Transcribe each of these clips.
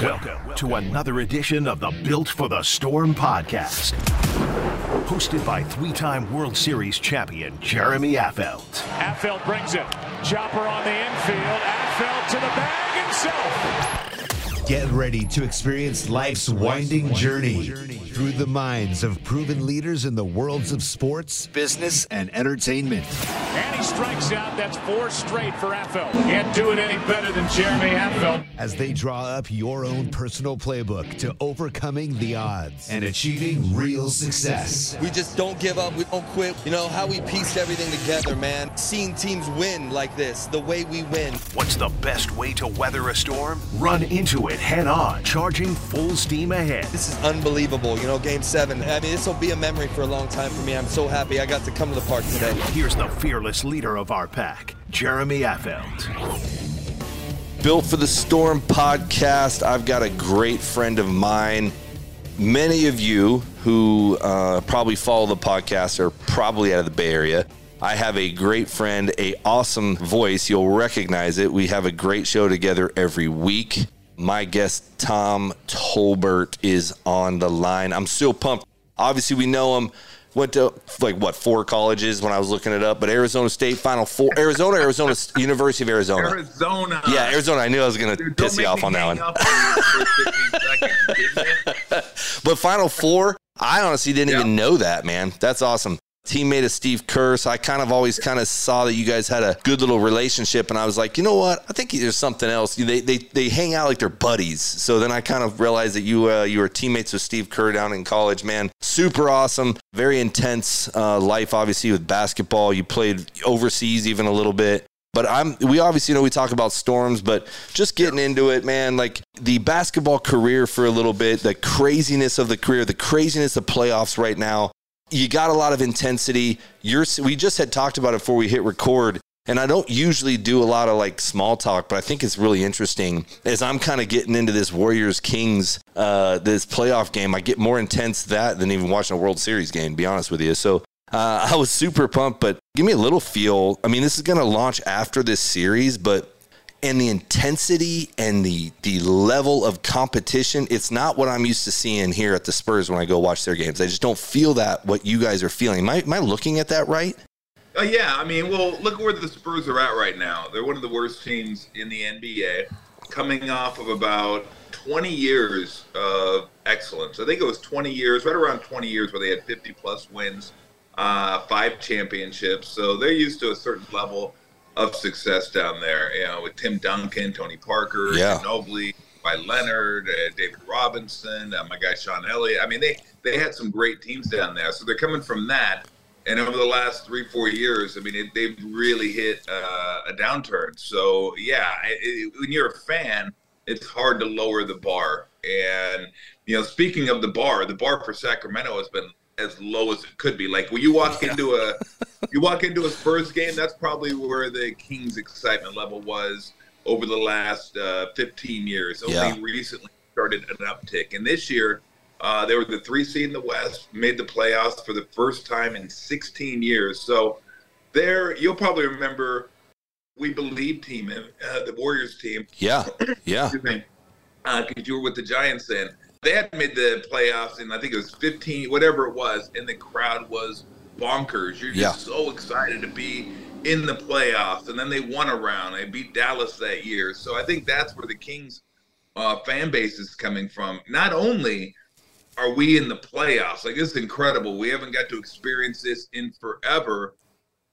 Welcome to another edition of the Built for the Storm podcast. Hosted by three time World Series champion Jeremy Affeldt. Affeldt brings it. Chopper on the infield. Affeldt to the bag himself. Get ready to experience life's winding journey through the minds of proven leaders in the worlds of sports, business, and entertainment. And he strikes out. That's four straight for Affeldt. Can't do it any better than Jeremy Affeldt. As they draw up your own personal playbook to overcoming the odds and achieving real success. We just don't give up. We don't quit. You know how we pieced everything together, man. Seeing teams win like this, the way we win. What's the best way to weather a storm? Run into it head on, charging full steam ahead. This is unbelievable. You know, game seven. I mean, this will be a memory for a long time for me. I'm so happy I got to come to the park today. Here's the fearless leader of our pack, Jeremy Affeldt. Built for the Storm podcast. I've got a great friend of mine. Many of you who uh, probably follow the podcast are probably out of the Bay Area. I have a great friend, a awesome voice. You'll recognize it. We have a great show together every week. My guest, Tom Tolbert, is on the line. I'm still pumped. Obviously, we know him. Went to like what four colleges when I was looking it up, but Arizona State Final Four, Arizona, Arizona University of Arizona. Arizona. Yeah, Arizona. I knew I was going to piss you off on that one. but Final Four, I honestly didn't even know that, man. That's awesome teammate of Steve Kerr. So I kind of always kind of saw that you guys had a good little relationship, and I was like, you know what? I think there's something else. They they, they hang out like they're buddies. So then I kind of realized that you uh, you were teammates with Steve Kerr down in college. Man, super awesome, very intense uh, life. Obviously with basketball, you played overseas even a little bit. But I'm we obviously know we talk about storms, but just getting into it, man, like the basketball career for a little bit, the craziness of the career, the craziness of playoffs right now you got a lot of intensity. You're, we just had talked about it before we hit record. And I don't usually do a lot of like small talk, but I think it's really interesting as I'm kind of getting into this Warriors Kings, uh, this playoff game. I get more intense that than even watching a World Series game, be honest with you. So uh, I was super pumped, but give me a little feel. I mean, this is going to launch after this series, but and the intensity and the the level of competition it's not what i'm used to seeing here at the spurs when i go watch their games. I just don't feel that what you guys are feeling. Am i, am I looking at that right? Uh, yeah i mean well look where the spurs are at right now. They're one of the worst teams in the nba coming off of about 20 years of excellence. I think it was 20 years right around 20 years where they had 50 plus wins uh, five championships. So they're used to a certain level of success down there. You know, with Tim Duncan, Tony Parker, yeah. Ginobili, Kawhi Leonard, uh, David Robinson, uh, my guy Sean Elliott. I mean, they they had some great teams down there. So they're coming from that. And over the last three, four years, I mean, it, they've really hit uh, a downturn. So, yeah, it, it, when you're a fan, it's hard to lower the bar. And, you know, speaking of the bar, the bar for Sacramento has been as low as it could be. Like when you walk into a you walk into a Spurs game, that's probably where the Kings' excitement level was over the last uh, 15 years. Only yeah. recently started an uptick, and this year uh, they were the three seed in the West, made the playoffs for the first time in 16 years. So there, you'll probably remember we believe team, uh, the Warriors team. Yeah, yeah. Because uh, you were with the Giants then they had made the playoffs and I think it was 15, whatever it was, and the crowd was bonkers. You're just yeah. so excited to be in the playoffs, and then they won a round. They beat Dallas that year, so I think that's where the Kings uh, fan base is coming from. Not only are we in the playoffs, like this is incredible. We haven't got to experience this in forever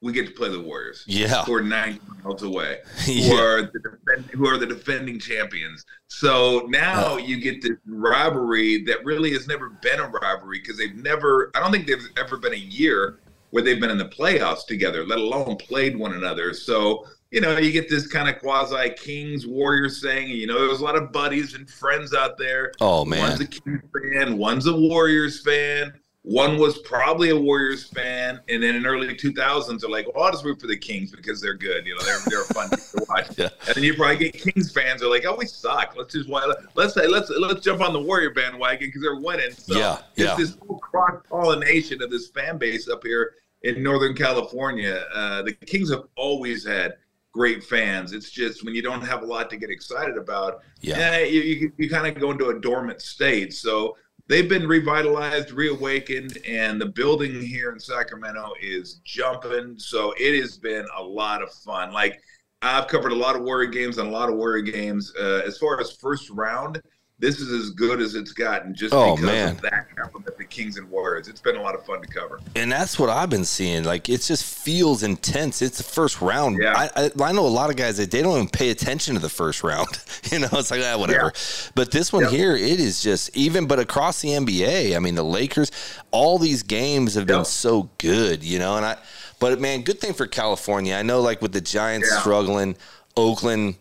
we get to play the Warriors. Yeah, who are nine miles away, yeah. who are the defend, who are the defending champions. So now you get this rivalry that really has never been a rivalry because they've never. I don't think there's ever been a year where they've been in the playoffs together, let alone played one another. So you know you get this kind of quasi Kings Warriors thing. You know, there's a lot of buddies and friends out there. Oh man, one's a Kings fan, one's a Warriors fan one was probably a Warriors fan, and then in early 2000s, they're like, "Well, I'll just root for the Kings because they're good. You know, they're they're fun to watch." yeah. And then you probably get Kings fans are like, "Oh, we suck. Let's just why let's say let's let's jump on the Warrior bandwagon because they're winning." So yeah, yeah. It's this whole cross pollination of this fan base up here in Northern California. Uh, the Kings have always had great fans. It's just when you don't have a lot to get excited about, Yeah. yeah, you, you, you kind of go into a dormant state. So they've been revitalized, reawakened, and the building here in Sacramento is jumping. So it has been a lot of fun. Like I've covered a lot of Warrior games and a lot of Warrior games. Uh, as far as first round, this is as good as it's gotten just Oh, because man. of that compliment, the Kings and Warriors. It's been a lot of fun to cover. And that's what I've been seeing. Like it just feels intense. It's the first round. Yeah. I, I, I know a lot of guys that they don't even pay attention to the first round. you know, it's like ah, whatever. But this one Yep. here, it is just even. But across the NBA, I mean, the Lakers, all these games have been so good. You know, and I. But man, good thing for California. I know, like with the Giants Yeah. struggling, Oakland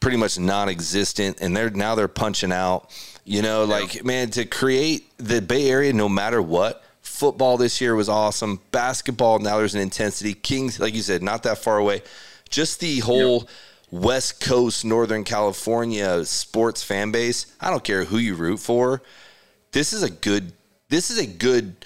pretty much non-existent, and they're now they're punching out. You know, like man, to create the Bay Area, no matter what. Football this year was awesome. Basketball now there's an intensity. Kings, like you said, not that far away. Just the whole West Coast, Northern California sports fan base. I don't care who you root for. This is a good. This is a good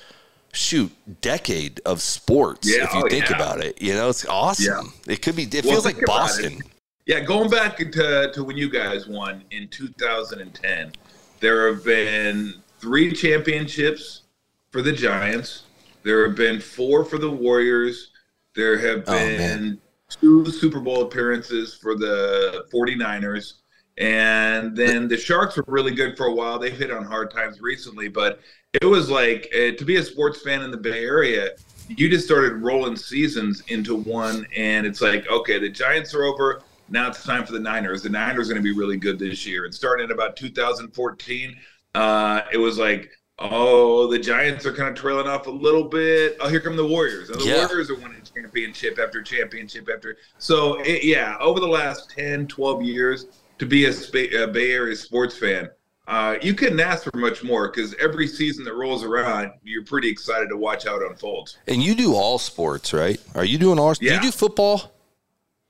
shoot decade of sports Yeah, if you oh, think yeah. about it. You know, it's awesome. It could be. It Well, feels like Boston. Yeah, going back to, to when you guys won in 2010, there have been three championships for the Giants. There have been four for the Warriors. There have Oh, been man. two Super Bowl appearances for the 49ers. And then the Sharks were really good for a while. They've hit on hard times recently, but it was like uh, to be a sports fan in the Bay Area, you just started rolling seasons into one, and it's like, okay, the Giants are over. Now it's time for the Niners. The Niners are going to be really good this year. And starting in about 2014, uh, it was like, oh, the Giants are kind of trailing off a little bit. Oh, here come the Warriors. And the Yeah. Warriors are winning championship after championship after. So, it, yeah, over the last 10, 12 years, to be a, a Bay Area sports fan, uh, you couldn't ask for much more because every season that rolls around, you're pretty excited to watch how it unfolds. And you do all sports, right? Are you doing all? Do Yeah. you do football?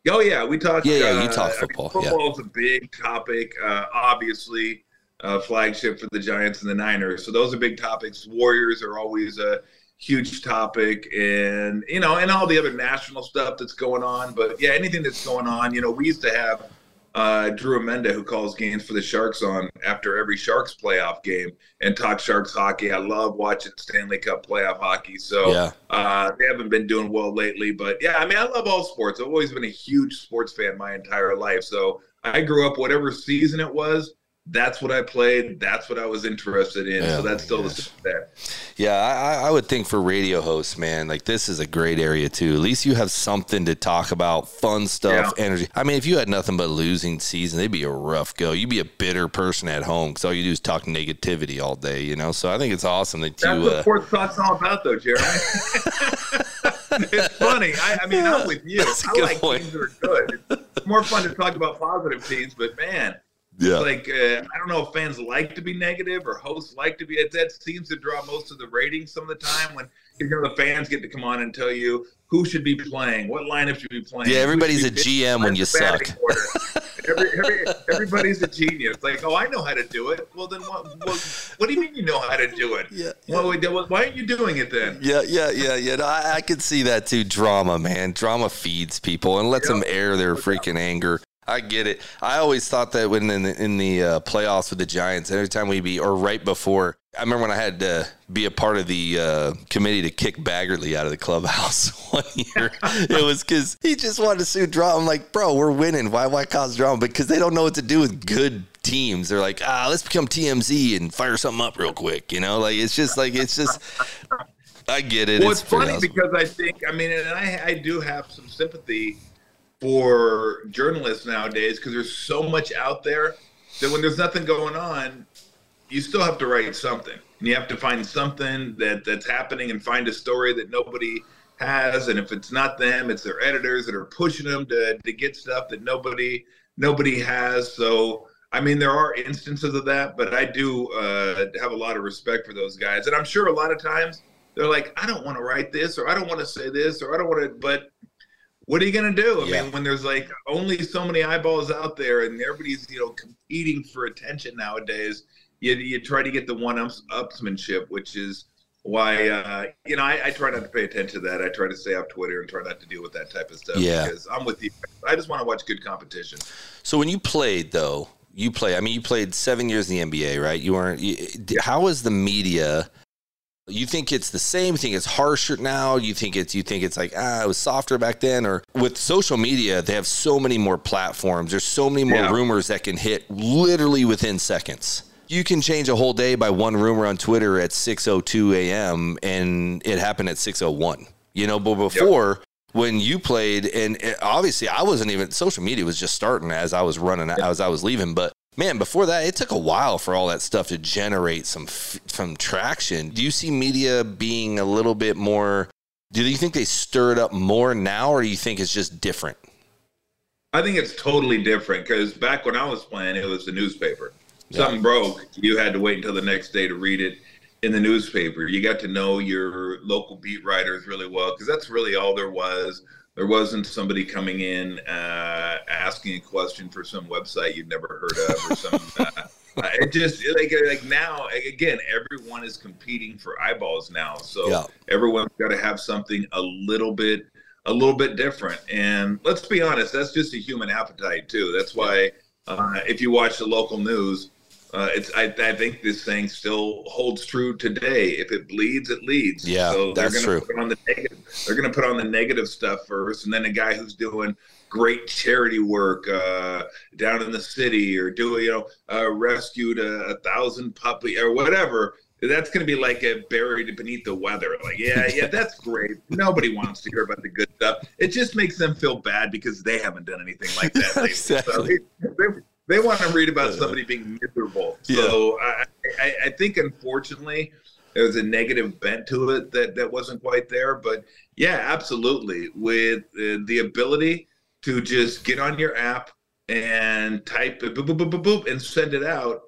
Oh yeah, we talked. Yeah, yeah, you uh, talk I mean, football, yeah. football is a big topic. Uh, obviously, uh, flagship for the Giants and the Niners. So those are big topics. Warriors are always a huge topic, and you know, and all the other national stuff that's going on. But yeah, anything that's going on. You know, we used to have uh, Drew Remenda who calls games for the Sharks on after every Sharks playoff game and talk Sharks hockey. I love watching Stanley Cup playoff hockey. So Yeah. uh, they haven't been doing well lately, but yeah, I mean, I love all sports. I've always been a huge sports fan my entire life. So I grew up, whatever season it was, that's what I played. That's what I was interested in. Yeah, so that's still the same there. Yeah, I, I- I would think for radio hosts, man, like this is a great area too. At least you have something to talk about, fun stuff, Yeah. energy. I mean, if you had nothing but losing season, it'd be a rough go. You'd be a bitter person at home because all you do is talk negativity all day, you know. So I think it's awesome that That's you. what Uh, sports talk's all about, though, Jeremy. it's funny. I, I mean, I'm with you. That's a I good like point. teams that are good. It's more fun to talk about positive teams, but man, yeah, like uh, I don't know if fans like to be negative or hosts like to be. That seems to draw most of the ratings some of the time when you know the fans get to come on and tell you who should be playing, what lineup should be playing. Yeah, everybody's a GM when you suck. Every, every, everybody's a genius. Like, oh, I know how to do it. Well, then what? What, what do you mean you know how to do it? Yeah, we- well, why aren't you doing it then? Yeah, yeah, yeah, yeah. No, I, I could see that too. Drama, man. Drama feeds people and lets Yeah. them air their freaking anger. I get it. I always thought that when in the, in the uh, playoffs with the Giants, every time we be or right before, I remember when I had to be a part of the uh, committee to kick Baggarly out of the clubhouse one year. it was because he just wanted to sue drama. I'm like, bro, we're winning. Why why cause drama? Because they don't know what to do with good teams. They're like, ah, let's become TMZ and fire something up real quick. You know, like it's just like it's just. I get it. Well, it's, pretty funny awesome. because I think, I mean, and I, I do have some sympathy for journalists nowadays because there's so much out there that when there's nothing going on, you still have to write something. And you have to find something that that's happening and find a story that nobody has. And if it's not them, it's their editors that are pushing them to, to get stuff that nobody nobody has. So I mean, there are instances of that, but I do uh, have a lot of respect for those guys. And I'm sure a lot of times they're like, I don't want to write this, or I don't want to say this, or I don't want to. But what are you going to do? I Yeah. mean, when there's like only so many eyeballs out there, and everybody's you know competing for attention nowadays, you you try to get the one ups, upsmanship, which is why uh, you know I, I, try not to pay attention to that. I try to stay off Twitter and try not to deal with that type of stuff. Yeah, because I'm with you. I just want to watch good competition. So when you played though, you play. I mean, you played seven years in the NBA, right? You weren't. You, how was the media? You think it's the same? You think it's harsher now? You think it's you think it's like ah, it was softer back then? Or with social media, they have so many more platforms. There's so many more yeah. rumors that can hit literally within seconds you can change a whole day by one rumor on Twitter at 6:02 a.m. and it happened at 6:01. You know, but before yep. when you played, and obviously I wasn't even social media was just starting as I was running yep. as I was leaving, but. Man, before that, it took a while for all that stuff to generate some some traction. Do you see media being a little bit more? Do you think they stir it up more now, or do you think it's just different? I think it's totally different because back when I was playing, it was the newspaper something broke, you had to wait until the next day to read it in the newspaper. You got to know your local beat writers really well because that's really all there was. There wasn't somebody coming in uh, asking a question for some website you'd never heard of or some. Uh, uh, it just like like now again, everyone is competing for eyeballs now, so yeah. everyone's got to have something a little bit a little bit different. And let's be honest, that's just a human appetite too. That's why uh, if you watch the local news, uh, it's I, I, think this thing still holds true today. If it bleeds, it leads. Yeah, so they're that's gonna true. Put on the negative. They're going to put on the negative stuff first, and then a guy who's doing great charity work uh, down in the city or doing you know uh, rescued a, a thousand puppy or whatever. That's going to be like a buried beneath the weather. Like, yeah, yeah, that's great. Nobody wants to hear about the good stuff. It just makes them feel bad because they haven't done anything like that exactly. So they want to read about somebody being miserable. So yeah. I, I, I, think unfortunately there's a negative bent to it that that wasn't quite there. But yeah, absolutely, with uh, the ability to just get on your app and type boop, boop, boop, boop, boop, and send it out.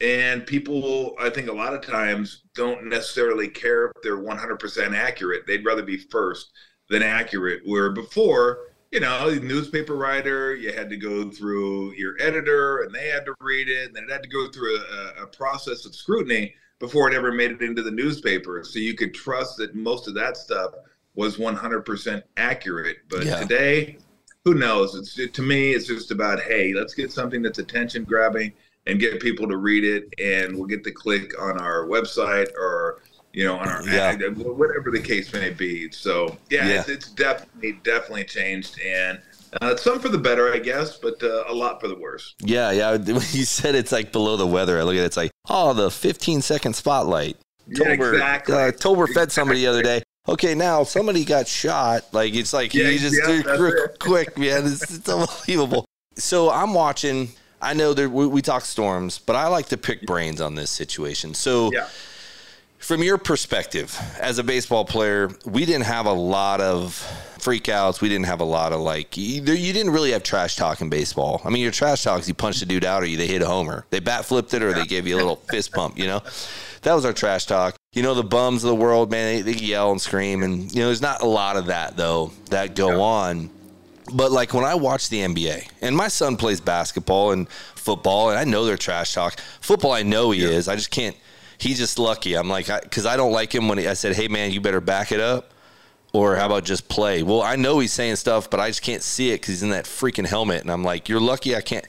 And people, I think a lot of times don't necessarily care if they're 100% accurate. They'd rather be first than accurate. Where before, you know, newspaper writer, you had to go through your editor and they had to read it, and then it had to go through a, a, process of scrutiny before it ever made it into the newspaper. So you could trust that most of that stuff was 100% accurate. But yeah. today, who knows? It's to me, it's just about hey, let's get something that's attention grabbing and get people to read it, and we'll get the click on our website or you know, on our yeah. whatever the case may be. So yeah, yeah. It's, it's, definitely definitely changed, and uh, some for the better, I guess, but uh, a lot for the worse. Yeah, yeah. When you said it's like below the weather, I look at it, it's like oh, the 15 second spotlight. Tober, yeah, exactly. Uh, Tober fed somebody the other day. Okay, now somebody got shot. Like it's like yeah, you just yeah, do quick, man. It's, it's unbelievable. So I'm watching. I know that we, we, talk storms, but I like to pick brains on this situation. So. Yeah from your perspective as a baseball player, we didn't have a lot of freakouts. We didn't have a lot of like you, you didn't really have trash talk in baseball. I mean, your trash talks, you punched a dude out or you they hit a homer. They bat flipped it or they gave you a little fist pump. You know, that was our trash talk. You know, the bums of the world, man, they, they yell and scream, and you know, there's not a lot of that though that go on. But like when I watch the NBA, and my son plays basketball and football, and I know they're trash talk. Football, I know he yeah. is. I just can't he's just lucky. I'm like, because I, I, don't like him when he, I said, hey, man, you better back it up. Or how about just play? Well, I know he's saying stuff, but I just can't see it because he's in that freaking helmet. And I'm like, you're lucky I can't.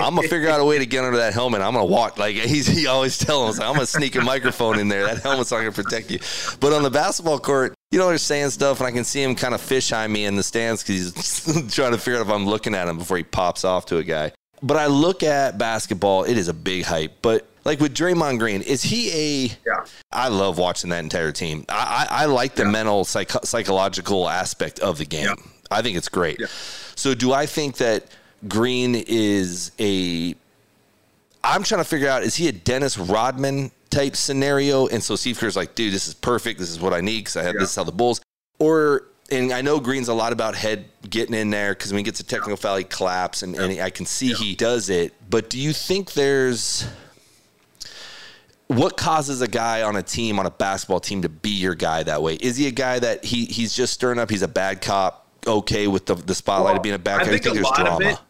I'm gonna figure out a way to get under that helmet. I'm gonna walk like he always tells. us. I'm gonna sneak a microphone in there. That helmet's not gonna protect you. But on the basketball court, you know, they're saying stuff, and I can see him kind of fisheye me in the stands because he's trying to figure out if I'm looking at him before he pops off to a guy. But I look at basketball; it is a big hype. But like with Draymond Green, is he a? Yeah. I love watching that entire team. I I, I like the yeah. mental psych- psychological aspect of the game. Yeah. I think it's great. So do I think that Green is a? I'm trying to figure out is he a Dennis Rodman type scenario? And so Steve Kerr's like, dude, this is perfect. This is what I need because I have this is how the Bulls. Or and I know Green's a lot about head getting in there because when he gets a technical foul, he claps, and, and I can see he does it. But do you think there's what causes a guy on a team on a basketball team to be your guy that way? Is he a guy that he he's just stirring up? He's a bad cop, okay with the the spotlight well, of being a bad cop. I think, think there's drama.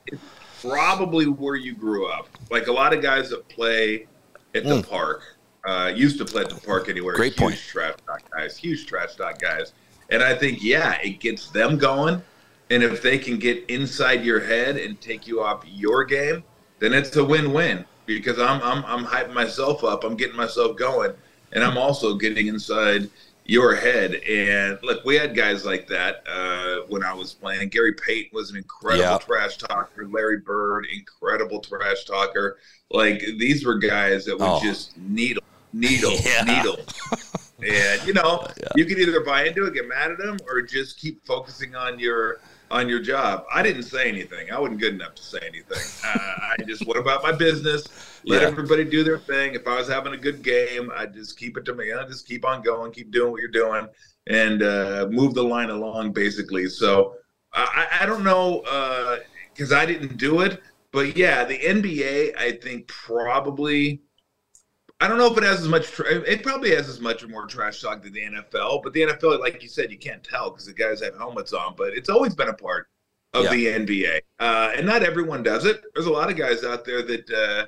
probably where you grew up. Like a lot of guys that play at the mm. park uh, used to play at the park anywhere. Great point. Trash talk guys, huge trash talk guys. And I think, yeah, it gets them going. And if they can get inside your head and take you off your game, then it's a win-win because I'm I'm I'm hyping myself up. I'm getting myself going, and I'm also getting inside your head. And look, we had guys like that uh, when I was playing. Gary Payton was an incredible Yeah. trash talker. Larry Bird, incredible trash talker. Like these were guys that would Oh. just needle, needle, Yeah. needle. And you know, you can either buy into it, get mad at them, or just keep focusing on your on your job. I didn't say anything. I wasn't good enough to say anything. Uh, I just went about my business, let Yeah. everybody do their thing. If I was having a good game, I just keep it to me. I just keep on going, keep doing what you're doing, and uh, move the line along, basically. So I, I don't know because I didn't do it, but yeah, the NBA, I think probably. I don't know if it has as much. Tra- it probably has as much or more trash talk than the NFL. But the NFL, like you said, you can't tell because the guys have helmets on. But it's always been a part of Yeah. the NBA, uh, and not everyone does it. There's a lot of guys out there that uh,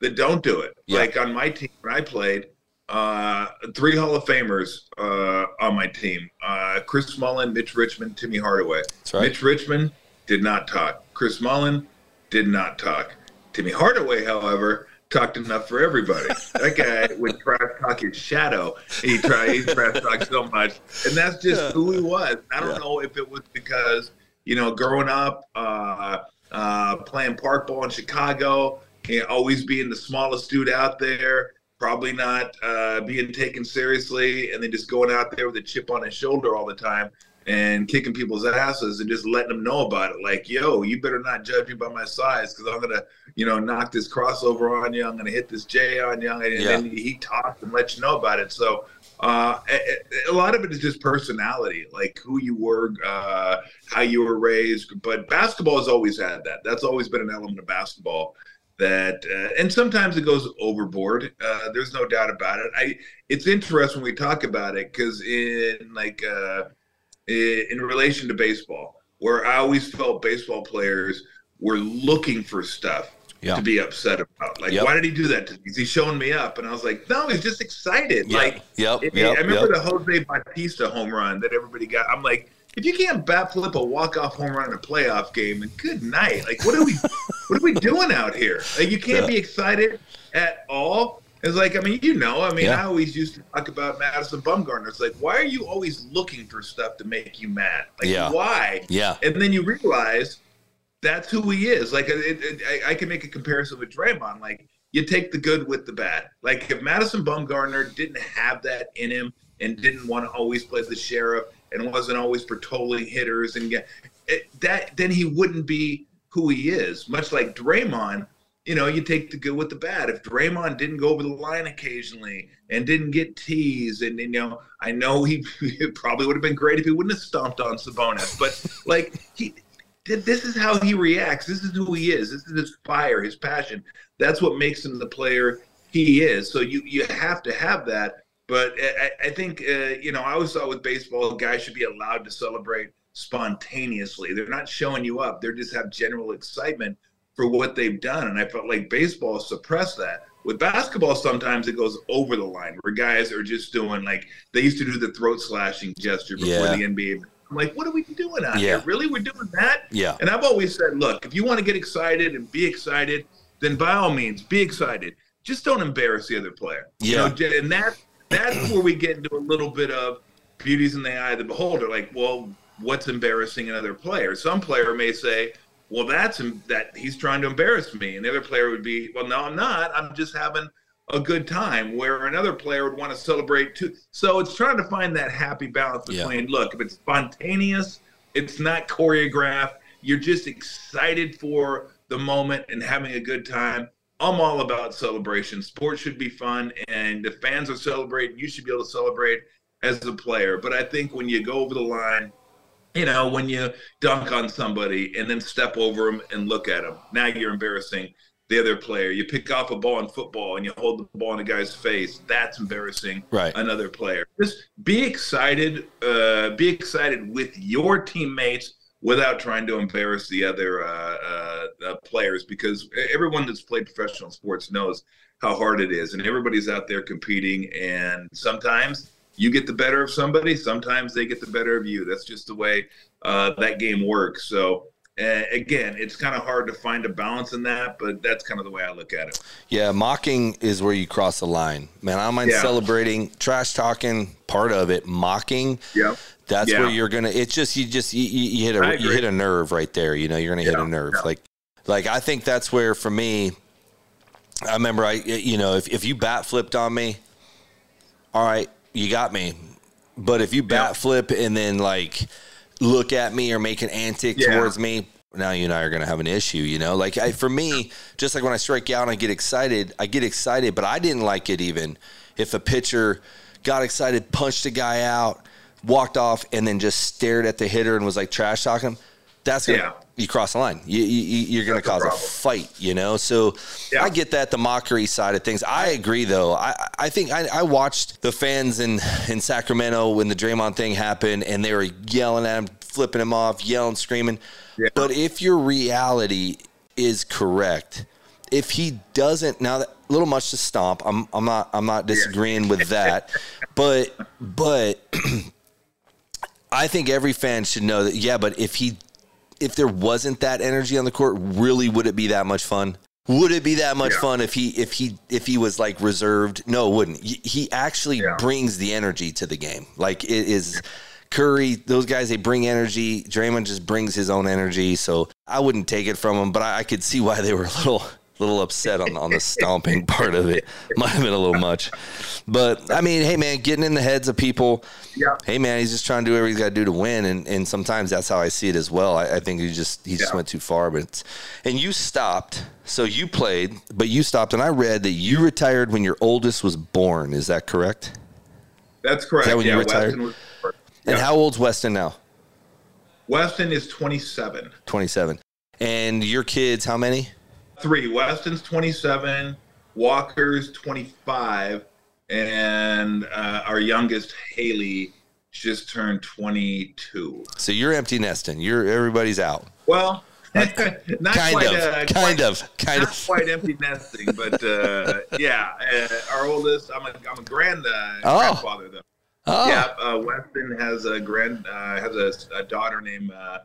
that don't do it. Yeah. Like on my team when I played, uh, three Hall of Famers uh, on my team: uh, Chris Mullin, Mitch Richmond, Timmy Hardaway. That's right. Mitch Richmond did not talk. Chris Mullin did not talk. Timmy Hardaway, however, talked enough for everybody. That guy would trash talk his shadow. He tried he trash talked so much, and that's just who he was. I don't Yeah. know if it was because you know growing up, uh, uh, playing park ball in Chicago, you know, always being the smallest dude out there. Probably not uh, being taken seriously, and then just going out there with a chip on his shoulder all the time and kicking people's asses and just letting them know about it. Like, yo, you better not judge me by my size because I'm gonna, you know, knock this crossover on you. I'm gonna hit this J on you, and Yeah. then he talks and lets you know about it. So. Uh, a, a lot of it is just personality, like who you were, uh, how you were raised. But basketball has always had that. That's always been an element of basketball that, uh, and sometimes it goes overboard. Uh, there's no doubt about it. I, it's interesting when we talk about it because in like, uh, Eh, in relation to baseball, where I always felt baseball players were looking for stuff Yeah. to be upset about. Like, Yep. why did he do that to me? Is he showing me up? And I was like, no, he's just excited. Yep. Like, Yep. it- Yep. I remember the Jose Bautista home run that everybody got. I'm like, if you can't bat flip a walk off home run in a playoff game, then good night. Like, what are we, what are we doing out here? Like, you can't Yeah. be excited at all. It's like, I mean, you know, I mean, Yeah. I always used to talk about Madison Bumgarner. It's like, why are you always looking for stuff to make you mad? Like, Yeah. why? Yeah. And then you realize that's who he is. Like, it, it, I, I can make a comparison with Draymond. Like, you take the good with the bad. Like, if Madison Bumgarner didn't have that in him and didn't want to always play the sheriff and wasn't always patrolling hitters and get it, that, then he wouldn't be who he is. Much like Draymond, you know, you take the good with the bad. If Draymond didn't go over the line occasionally and didn't get teased, and you know, I know he probably would have been great if he wouldn't have stomped on Sabonis, but like he. This is how he reacts. This is who he is. This is his fire, his passion. That's what makes him the player he is. So you you have to have that. But I, I think uh, you know I always thought with baseball, guys should be allowed to celebrate spontaneously. They're not showing you up. They just have general excitement for what they've done. And I felt like baseball suppressed that. With basketball, sometimes it goes over the line where guys are just doing like they used to do the throat slashing gesture before Yeah. the NBA. I'm like, what are we doing out Yeah. here? Really, we're doing that? Yeah. And I've always said, look, if you want to get excited and be excited, then by all means, be excited. Just don't embarrass the other player. You Yeah. know, and that that's where we get into a little bit of beauties in the eye of the beholder. Like, well, what's embarrassing another player? Some player may say, well, that's that he's trying to embarrass me, and the other player would be, well, no, I'm not. I'm just having a good time. Where another player would want to celebrate too. So it's trying to find that happy balance Yeah. between look, if it's spontaneous, it's not choreographed. You're just excited for the moment and having a good time. I'm all about celebration. Sports should be fun, and the fans are celebrating. You should be able to celebrate as a player. But I think when you go over the line, you know, when you dunk on somebody and then step over them and look at them, now you're embarrassing the other player. You pick off a ball in football and you hold the ball in a guy's face. That's embarrassing Right. another player. Just be excited. Uh, be excited with your teammates without trying to embarrass the other uh, uh, uh, players because everyone that's played professional sports knows how hard it is and everybody's out there competing and sometimes you get the better of somebody, sometimes they get the better of you. That's just the way uh, that game works. So uh, again, it's kind of hard to find a balance in that, but that's kind of the way I look at it. Yeah, mocking is where you cross the line. Man, I don't mind Yeah. celebrating, trash talking, part of it. Mocking, Yeah. that's Yeah. where you're gonna. It's just you just you, you hit a you hit a nerve right there. You know, you're gonna hit a nerve. yeah. Like, like I think that's where for me. I remember I you know if if you bat flipped on me, all right, you got me. But if you bat flip and then like look at me or make an antic Yeah. towards me, now you and I are going to have an issue, you know? Like I, for me, just like when I strike out and I get excited, I get excited, but I didn't like it even if a pitcher got excited, punched a guy out, walked off, and then just stared at the hitter and was like trash talking. That's gonna Yeah. You cross the line. You, you, you're going to cause the a fight, you know. So Yeah. I get that the mockery side of things. I agree, though. I I think I, I watched the fans in in Sacramento when the Draymond thing happened, and they were yelling at him, flipping him off, yelling, screaming. Yeah. But if your reality is correct, if he doesn't now that little much to stomp, I'm I'm not I'm not disagreeing with that, but but I think every fan should know that. Yeah, but if he if there wasn't that energy on the court, really would it be that much fun? Would it be that much Yeah. fun if he if he if he was like reserved? No, it wouldn't. He, actually Yeah. brings the energy to the game. Like it is Curry, those guys they bring energy. Draymond just brings his own energy. So I wouldn't take it from him, but I, I could see why they were a little little upset on on the stomping part of it. Might have been a little much. But I mean, hey man, getting in the heads of people Yeah. hey man, he's just trying to do whatever he's got to do to win, and and sometimes that's how I see it as well. I, I think he just he just Yeah. went too far, but it's, and you stopped, so you played, but you stopped, and I read that you retired when your oldest was born. Is that correct? That's correct. that when you yeah, retired? Weston was And Yeah. how old's Weston now? Weston is 27. Twenty seven. And your kids, how many? Three. Weston's 27. Walker's 25. And uh, our youngest, Haley, just turned 22. So you're empty nesting. You're everybody's out. Well, not Kind quite, of, uh, kind quite- of, kind not of. quite empty nesting, but uh, yeah, uh, our oldest. I'm a I'm a grand uh, Oh. grandfather though. Oh, Yeah, uh, Weston has a grand uh, has a, a daughter named uh,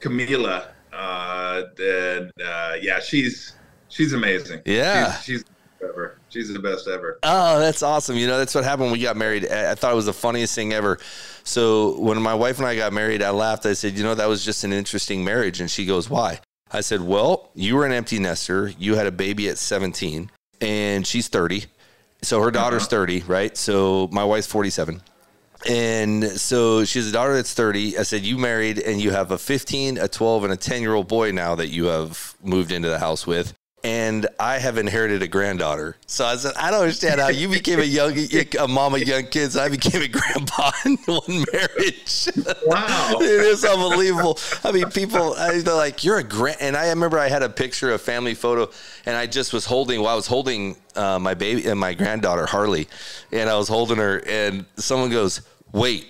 Camila. Uh, and uh, yeah, she's she's amazing. Yeah. she's, she's the best ever. She's the best ever. Oh, that's awesome. You know, that's what happened when we got married. I I thought it was the funniest thing ever. So when my wife and I got married, I laughed. I said, you know, that was just an interesting marriage. And she goes, why? I said, well, you were an empty nester. You had a baby at 17 and she's 30. So her daughter's 30, right? So my wife's 47. And so she has a daughter that's 30. I said, You married and you have a 15, a 12, and a 10 year old boy now that you have moved into the house with. And I have inherited a granddaughter. So I said, I don't understand how you became a young, a mom of young kids. And I became a grandpa in one marriage. Wow. it is unbelievable. I mean, people, they're like, you're a grand. And I remember I had a picture, a family photo, and I just was holding, while I was holding uh, my baby and my granddaughter, Harley, and I was holding her, and someone goes, wait,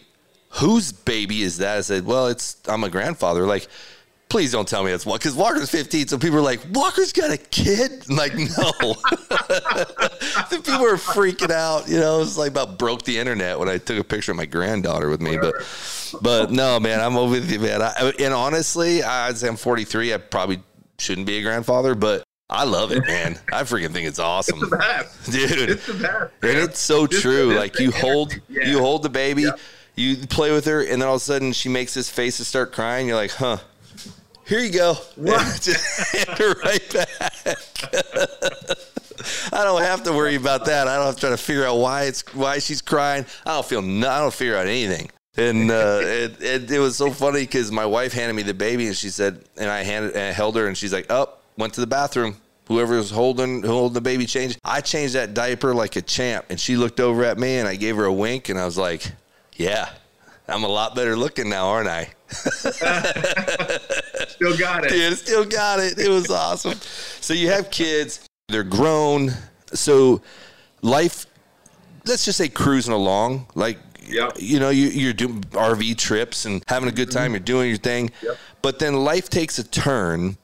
whose baby is that? I said, well, it's, I'm a grandfather. Like, please don't tell me it's Walker, because Walker's 15. So people are like, Walker's got a kid? I'm like, no. the people were freaking out. You know, it was like about broke the internet when I took a picture of my granddaughter with me. But, but no, man, I'm over with you, man. I, and honestly, I'd say I'm 43. I probably shouldn't be a grandfather, but I love it, man. I freaking think it's awesome, the best. dude. It's the best. And it's so Just- true. Like you hold, Yeah. you hold the baby, Yeah. you play with her, and then all of a sudden she makes this face to start crying. You're like, huh? Here you go. Her right back. I don't have to worry about that. I don't have to try to figure out why it's why she's crying. I don't feel no, I don't figure out anything. And uh, it, it it was so funny because my wife handed me the baby and she said, and I handed and I held her and she's like, up, went to the bathroom. Whoever was holding holding the baby changed. I changed that diaper like a champ, and she looked over at me and I gave her a wink and I was like, yeah, I'm a lot better looking now, aren't I? Still got it. Dude, still got it. It was awesome. So you have kids, they're grown. So life, let's just say cruising along. Like, Yep. you know, you, you're doing RV trips and having a good mm-hmm. time. You're doing your thing. Yep. But then life takes a turn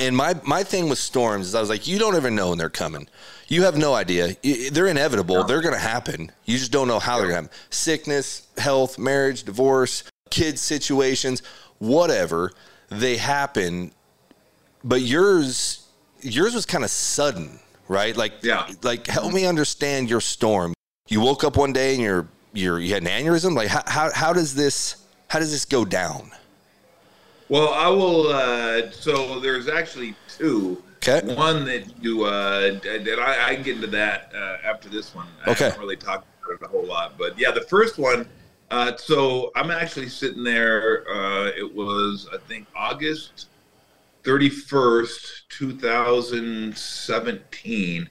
And my my thing with storms is I was like, you don't ever know when they're coming. You have no idea. They're inevitable. They're going to happen. You just don't know how they're going to happen. Sickness, health, marriage, divorce, kids situations, whatever. They happen. But yours yours was kind of sudden, right? Like Yeah. like help me understand your storm. You woke up one day and you're you're you had an aneurysm. Like how how, how does this how does this go down? Well, I will. Uh, so there's actually two. Okay. One that you uh, that I, I can get into that uh, after this one. I Okay. haven't really talked about it a whole lot, but yeah, the first one. Uh, so I'm actually sitting there. Uh, it was I think August 31st, 2017.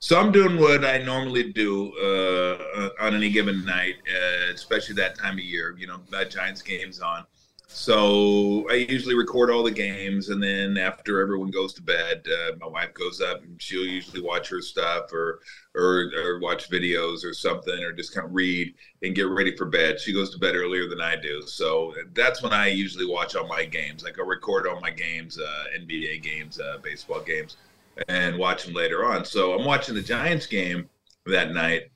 So I'm doing what I normally do uh, on any given night, uh, especially that time of year. You know, that Giants game's on. So I usually record all the games, and then after everyone goes to bed, uh, my wife goes up and she'll usually watch her stuff or, or or watch videos or something, or just kind of read and get ready for bed. She goes to bed earlier than I do, so that's when I usually watch all my games. Like I record all my games, uh, NBA games, uh, baseball games, and watch them later on. So I'm watching the Giants game that night,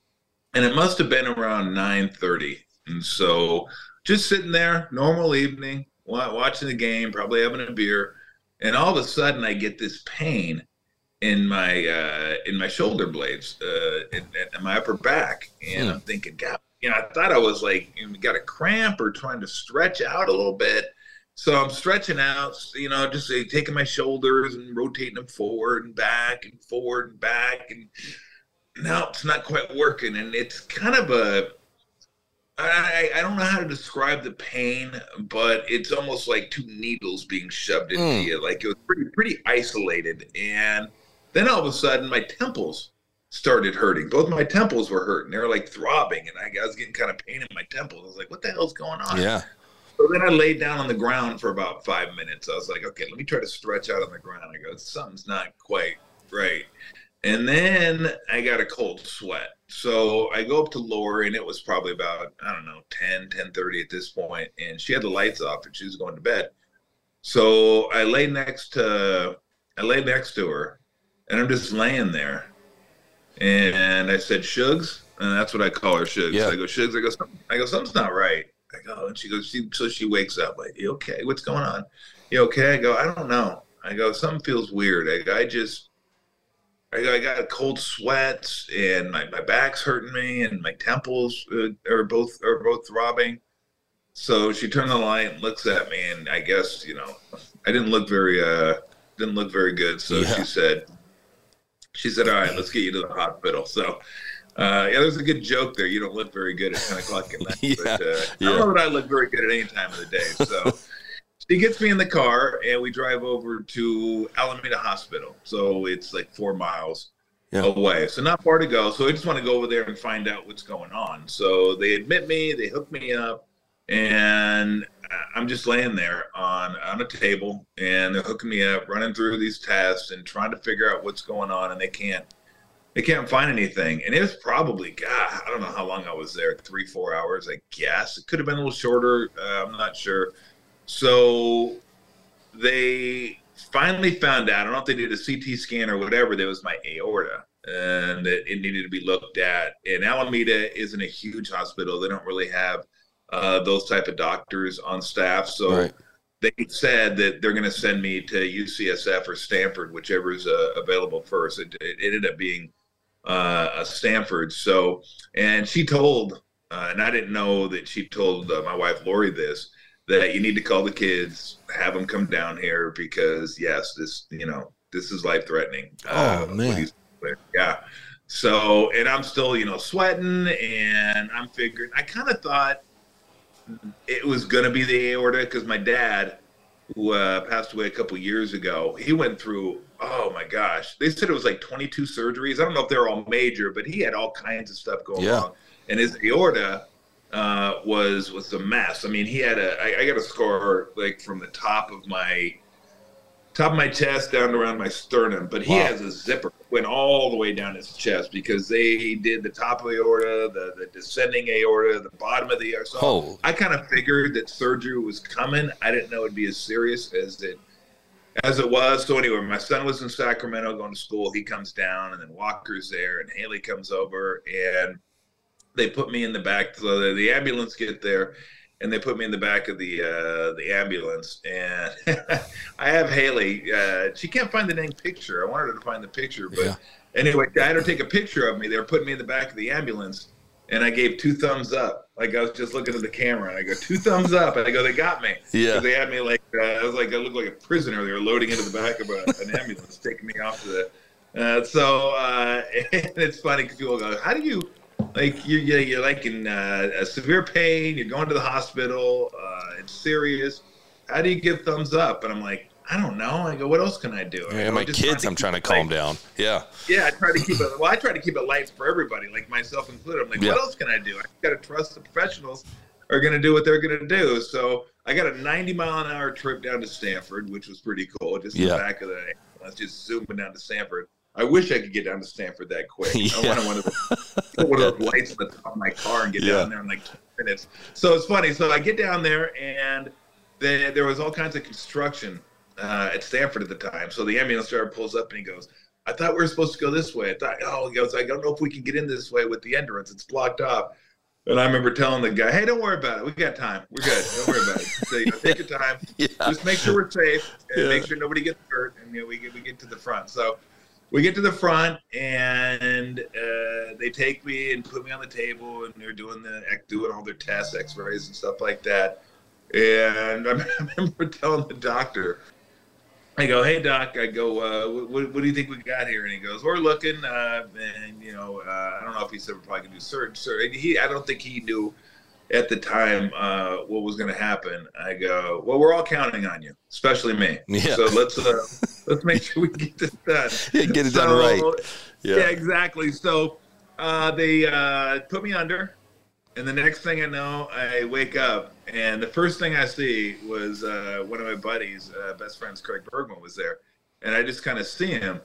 and it must have been around 9:30, and so just sitting there, normal evening, watching the game, probably having a beer, and all of a sudden I get this pain in my uh, in my shoulder blades, uh, in, in my upper back, and I'm thinking, God, you know, I thought I was like you know, got a cramp or trying to stretch out a little bit. So I'm stretching out, you know, just uh, taking my shoulders and rotating them forward and back and forward and back, and now it's not quite working, and it's kind of a I, I don't know how to describe the pain, but it's almost like two needles being shoved into Mm. you. Like it was pretty pretty isolated. And then all of a sudden my temples started hurting. Both my temples were hurting. They were like throbbing and I, I was getting kind of pain in my temples. I was like, what the hell's going on? Yeah. So then I laid down on the ground for about five minutes. I was like, okay, let me try to stretch out on the ground. I go, something's not quite right. And then I got a cold sweat. So I go up to Lori, and it was probably about, I don't know, 10, 10 30 at this point, And she had the lights off and she was going to bed. So I lay next to I lay next to her and I'm just laying there. And I said, Shugs, and that's what I call her Shugs. Yeah. I go, Shugs, I go, "Some- I go, something's not right. I go, and she goes, she, so she wakes up like, you okay? What's going on? You okay? I go, I don't know. I go, something feels weird. I, I just, I, I got cold sweats and my, my back's hurting me and my temples uh, are both are both throbbing. So she turned the light and looks at me, and I guess you know, I didn't look very uh didn't look very good. So Yeah. she said, she said, all right, let's get you to the hospital. So. Uh, yeah, there's a good joke there. You don't look very good at 10 o'clock at night. Yeah, but, uh, I don't know that I look very good at any time of the day. So she gets me in the car and we drive over to Alameda Hospital. So it's like four miles Yeah. away. So not far to go. So I just want to go over there and find out what's going on. So they admit me, they hook me up, and I'm just laying there on on a table and they're hooking me up, running through these tests and trying to figure out what's going on and they can't they can't find anything. And it was probably, God, I don't know how long I was there, three, four hours, I guess. It could have been a little shorter. Uh, I'm not sure. So they finally found out. I don't know if they did a CT scan or whatever. That was my aorta, and that it needed to be looked at. And Alameda isn't a huge hospital. They don't really have uh, those type of doctors on staff. So Right. they said that they're going to send me to UCSF or Stanford, whichever is uh, available first. It, it ended up being uh, a Stanford. So, and she told, uh, and I didn't know that she told uh, my wife Lori this that you need to call the kids, have them come down here because yes, this you know this is life threatening. Oh, man. yeah. So, and I'm still you know sweating, and I'm figuring. I kind of thought it was gonna be the aorta because my dad, who uh, passed away a couple years ago, he went through. Oh my gosh, they said it was like 22 surgeries. I don't know if they're all major, but he had all kinds of stuff going Yeah. on, and his aorta uh, was was a mess. I mean, he had a. I, I got a scar like from the top of my top of my chest down around my sternum, but he Wow. has a zipper went all the way down his chest because they did the top of the aorta, the, the descending aorta, the bottom of the aorta. So Oh. I kind of figured that surgery was coming. I didn't know it'd be as serious as it as it was. So anyway, my son was in Sacramento going to school. He comes down, and then Walker's there, and Haley comes over, and they put me in the back. So the, the ambulance get there, and they put me in the back of the uh, the ambulance. And I have Haley. Uh, she can't find the dang picture. I wanted her to find the picture, but Yeah. anyway, I had her take a picture of me. They were putting me in the back of the ambulance, and I gave two thumbs up. Like I was just looking at the camera, and I go two thumbs up, and I go, they got me. Yeah, they had me like uh, I was like I looked like a prisoner. They were loading into the back of a, an ambulance, taking me off to the. Uh, so uh, and it's funny because people go, "How do you like you're you're, you're like in uh, a severe pain? You're going to the hospital. Uh, it's serious. How do you give thumbs up?" And I'm like, "I don't know." I go, "What else can I do?" I Yeah, go, my "Just kids, I'm trying to calm light." down. Yeah. Yeah, I try to keep it. Well, I try to keep it light for everybody, like myself included. I'm like, Yeah. what else can I do? I got to trust the professionals are going to do what they're going to do. So I got a 90 mile an hour trip down to Stanford, which was pretty cool. Just in the back of the, I was just zooming down to Stanford. I wish I could get down to Stanford that quick. I Yeah. wanted one of those, put one of those lights on the top of my car and get Yeah. down there in like 20 minutes. So it's funny. So I get down there and there, there was all kinds of construction uh, at Stanford at the time. So the ambulance driver pulls up and he goes, I thought we were supposed to go this way. I thought, oh, he goes, I don't know if we can get in this way with the entrance. It's blocked off. And I remember telling the guy, hey, don't worry about it. We got time. We're good. Don't worry about it. So, you know, take your time. Yeah. Just make sure we're safe and Yeah. make sure nobody gets hurt. And you know, we get we get to the front. So we get to the front and uh, they take me and put me on the table and they're doing the doing all their tests, X-rays and stuff like that. And I remember telling the doctor, I go, hey doc, I go, uh, what, what do you think we got here? And he goes, we're looking, uh, and you know, uh, I don't know if he said we're probably gonna do surgery. Sur- he, I don't think he knew at the time uh, what was going to happen. I go, well, we're all counting on you, especially me. Yeah. So let's uh, let's make sure we get this done. Yeah, get it done right. Yeah, Yeah. exactly. So uh, they uh, put me under, and the next thing I know, I wake up, and the first thing I see was uh, one of my buddies, uh, best friends, Craig Bergman, was there, and I just kind of see him,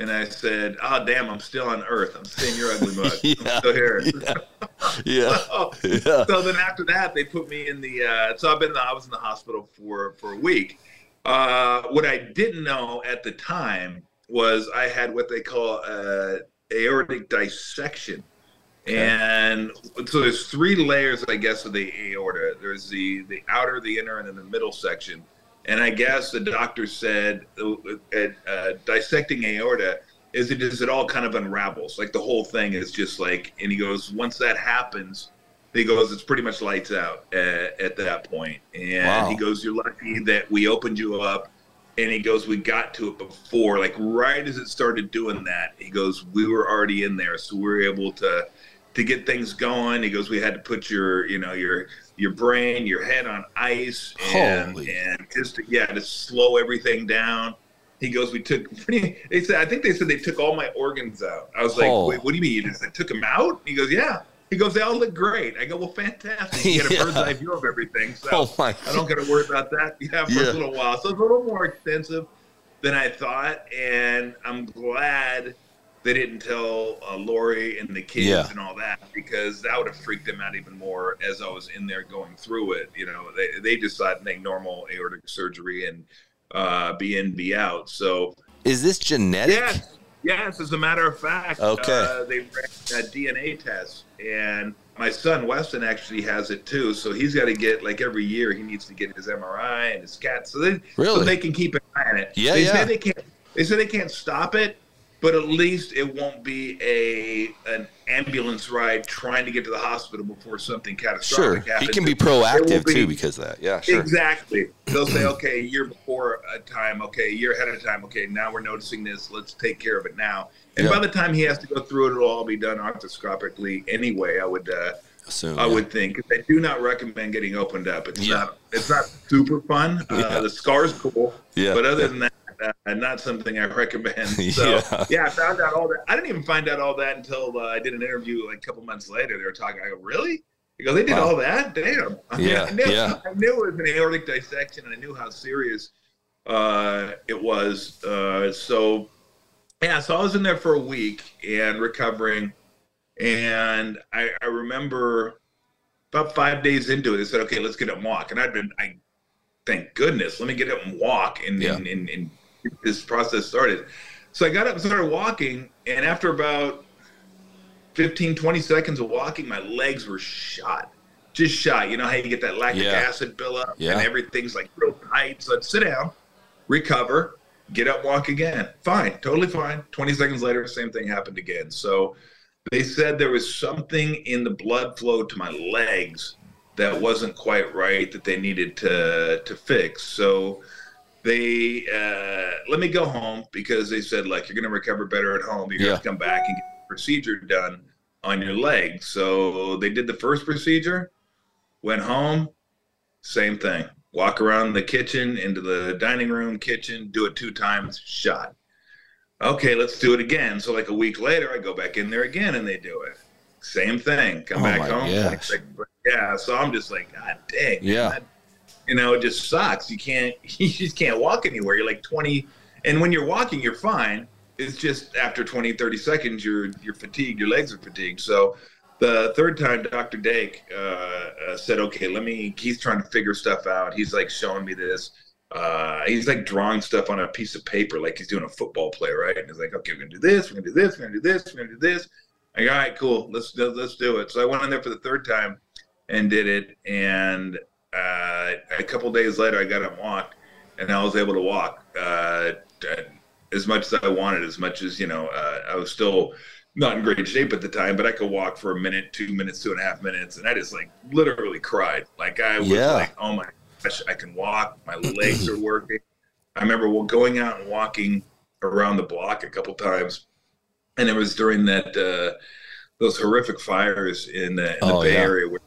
and I said, "Oh, damn, I'm still on Earth. I'm seeing your ugly mug. Yeah. I'm still here." Yeah. So- Yeah. so then after that, they put me in the. Uh, so I've been. I was in the hospital for for a week. Uh, what I didn't know at the time was I had what they call uh, aortic dissection, and so there's three layers, I guess, of the aorta. There's the the outer, the inner, and then the middle section. And I guess the doctor said uh, uh, dissecting aorta is it is it all kind of unravels, like the whole thing is just like. And he goes, once that happens, he goes, it's pretty much lights out at, at that point. And Wow. he goes, you're lucky that we opened you up. And he goes, we got to it before, like right as it started doing that. He goes, we were already in there, so we were able to to get things going. He goes, we had to put your, you know, your your brain, your head on ice, and and just to, yeah, to slow everything down. He goes, we took. They said, I think they said they took all my organs out. I was like, Oh. wait, what do you mean? You just took them out? He goes, yeah. He goes, they all look great. I go, well, fantastic. You get a Yeah. bird's eye view of everything. So Oh. I don't got to worry about that. Yeah, for Yeah. a little while. So it's a little more extensive than I thought, and I'm glad they didn't tell uh, Lori and the kids Yeah. and all that because that would have freaked them out even more as I was in there going through it. You know, they they just thought make normal aortic surgery and uh, be in, be out. So Is this genetic? Yes, yes. As a matter of fact, Okay. uh, they ran a DNA test, and my son Weston actually has it too. So he's got to get like every year he needs to get his MRI and his CAT, so they so they can keep an eye on it. Yeah, they yeah. Say they can't. They say they can't stop it, but at least it won't be a an ambulance ride trying to get to the hospital before something catastrophic happens. Sure. catastrophic He can be proactive be- too because of that. Yeah, sure. Exactly. They'll say, okay, a year before a time, okay, a year ahead of time, okay, now we're noticing this, let's take care of it now. And Yeah. by the time he has to go through it, it'll all be done arthroscopically anyway. I would, uh, Assume. I yeah. would think. I do not recommend getting opened up. It's Yeah. not, it's not super fun. Uh, the scar's cool, Yeah. but other than that, uh, not something I recommend. So Yeah. yeah. I found out all that. I didn't even find out all that until uh, I did an interview like a couple months later. They were talking. I go, really? They go, they did Wow. all that? Damn. I mean, Yeah, I knew, yeah. I knew it was an aortic dissection, and I knew how serious uh, it was. Uh, so yeah, so I was in there for a week and recovering, and I, I remember about five days into it, they said, okay, let's get up and walk, and I'd been I. Thank goodness. Let me get up and walk and, Yeah. and, and, and this process started. So I got up and started walking, and after about 15, 20 seconds of walking, my legs were shot. Just shot. You know how you get that lactic Yeah. acid buildup Yeah. and everything's like real tight. So I'd sit down, recover, get up, walk again. Fine, totally fine. 20 seconds later, same thing happened again. So they said there was something in the blood flow to my legs that wasn't quite right that they needed to to fix. So they uh, let me go home because they said like you're going to recover better at home. You're going to come back and get the procedure done on your leg. So they did the first procedure, went home, same thing. Walk around the kitchen into the dining room, kitchen, do it two times, shot. Okay, let's do it again. So like a week later, I go back in there again and they do it. Same thing. Come Oh back home. like, yeah. So I'm just like, God dang. Yeah. that- you know, it just sucks. You can't, you just can't walk anywhere. You're like 20, and when you're walking, you're fine. It's just after 20, 30 seconds, you're you're fatigued. Your legs are fatigued. So the third time, Dr. Dake uh, uh, said, "Okay, let me." He's trying to figure stuff out. He's like showing me this. Uh, he's like drawing stuff on a piece of paper, like he's doing a football play, right? And he's like, "Okay, we're gonna do this. We're gonna do this. We're gonna do this. We're gonna do this." Like, all right, cool. Let's let's do it. So I went in there for the third time and did it. And uh, a couple days later, I got and walked, and I was able to walk uh, as much as I wanted, as much as you know. Uh, I was still not in great shape at the time, but I could walk for a minute, two minutes, two and a half minutes, and I just like literally cried. Like I was Yeah. like, "Oh my gosh, I can walk. My legs are working." I remember going out and walking around the block a couple times, and it was during that uh, those horrific fires in the, in the Oh, Bay yeah. Area where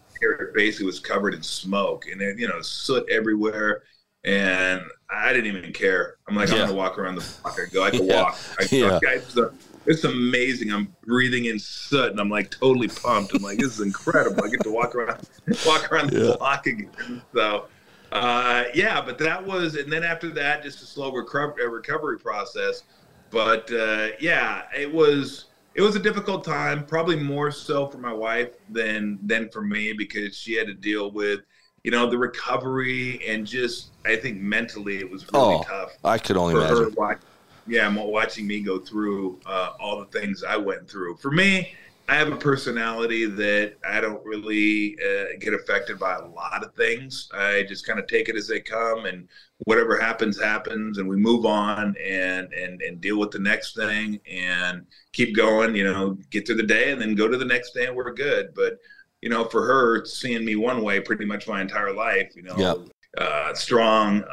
basically was covered in smoke and then, you know soot everywhere. And I didn't even care. I'm like, Yeah. I'm gonna walk around the block. I go, I can Yeah. walk. I, Yeah. I- it's, uh, it's amazing. I'm breathing in soot and I'm like totally pumped. I'm like, this is incredible. I get to walk around, walk around the Yeah. block again. So, uh, yeah, but that was, and then after that, just a slow reco- recovery process. But uh, yeah, it was it was a difficult time, probably more so for my wife than than for me because she had to deal with, you know, the recovery and just I think mentally it was really Oh, tough I could only imagine. watch, yeah watching me go through uh, all the things i went through for me i have a personality that i don't really uh, get affected by a lot of things i just kind of take it as they come and whatever happens happens and we move on and and and deal with the next thing and keep going you know get through the day and then go to the next day and we're good but you know for her seeing me one way pretty much my entire life you know Yep. uh, strong, uh,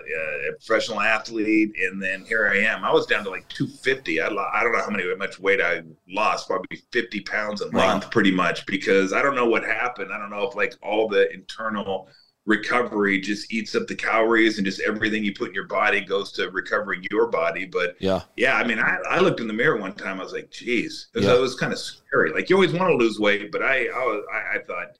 uh, professional athlete, and then here I am. I was down to like 250. I, lo- I don't know how many much weight I lost, probably 50 pounds a Wow. month, pretty much, because I don't know what happened. I don't know if like all the internal recovery just eats up the calories and just everything you put in your body goes to recovering your body. But Yeah. yeah, I mean, I, I looked in the mirror one time. I was like, geez, it was, Yeah. it was kind of scary. Like you always want to lose weight, but I, I, was, I, I thought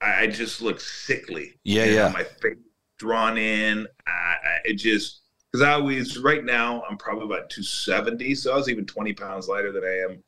I, I just looked sickly. Yeah, You know, yeah. My face drawn in. I, I, it just because I always right now I'm probably about 270, so I was even 20 pounds lighter than I am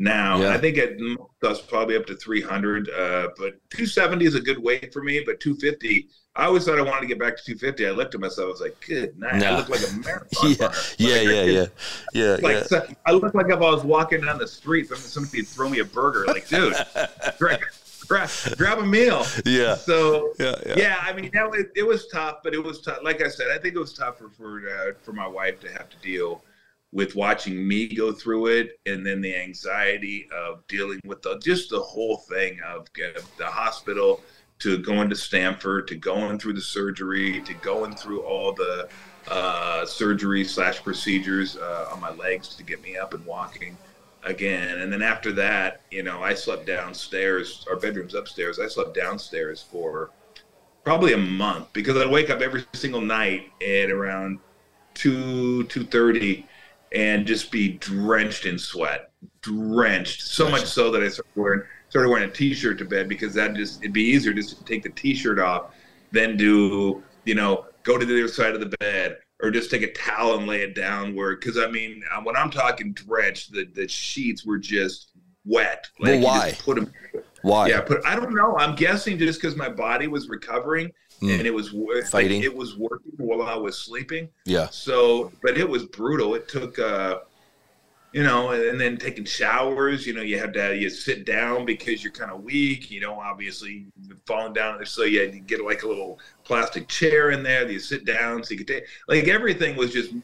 now. Yeah. I think at most was probably up to 300, uh, but 270 is a good weight for me. But 250, I always thought I wanted to get back to 250. I looked at myself, I was like, good night. Nah. I look like a marathon Yeah. Yeah. Like, Yeah. Yeah. Yeah. like yeah. so- I look like if I was walking down the street, somebody somebody would throw me a burger. Like, dude, grab, grab, grab a meal. Yeah. So Yeah. Yeah. yeah, I mean, that was, it was tough, but it was tough. Like I said, I think it was tough for for, uh, for my wife to have to deal with watching me go through it, and then the anxiety of dealing with the just the whole thing of the hospital to going to Stanford to going through the surgery to going through all the uh, surgery slash procedures uh, on my legs to get me up and walking again. And then after that, you know, I slept downstairs. Our bedroom's upstairs. I slept downstairs for probably a month because I'd wake up every single night at around two two thirty and just be drenched in sweat, drenched so much so that I started wearing started wearing a t-shirt to bed because that just it'd be easier just to take the t-shirt off than do you know go to the other side of the bed or just take a towel and lay it down where because I mean uh, when I'm talking drenched the the sheets were just wet Well, you why? just put them Why? Yeah, but I don't know. I'm guessing just because my body was recovering Mm. and it was Fighting. It was working while I was sleeping. Yeah. So, but it was brutal. It took, uh, you know, and then taking showers. You know, you have to you sit down because you're kind of weak. You know, obviously falling down. So you had to get like a little plastic chair in there that you sit down so you could take. Like everything was just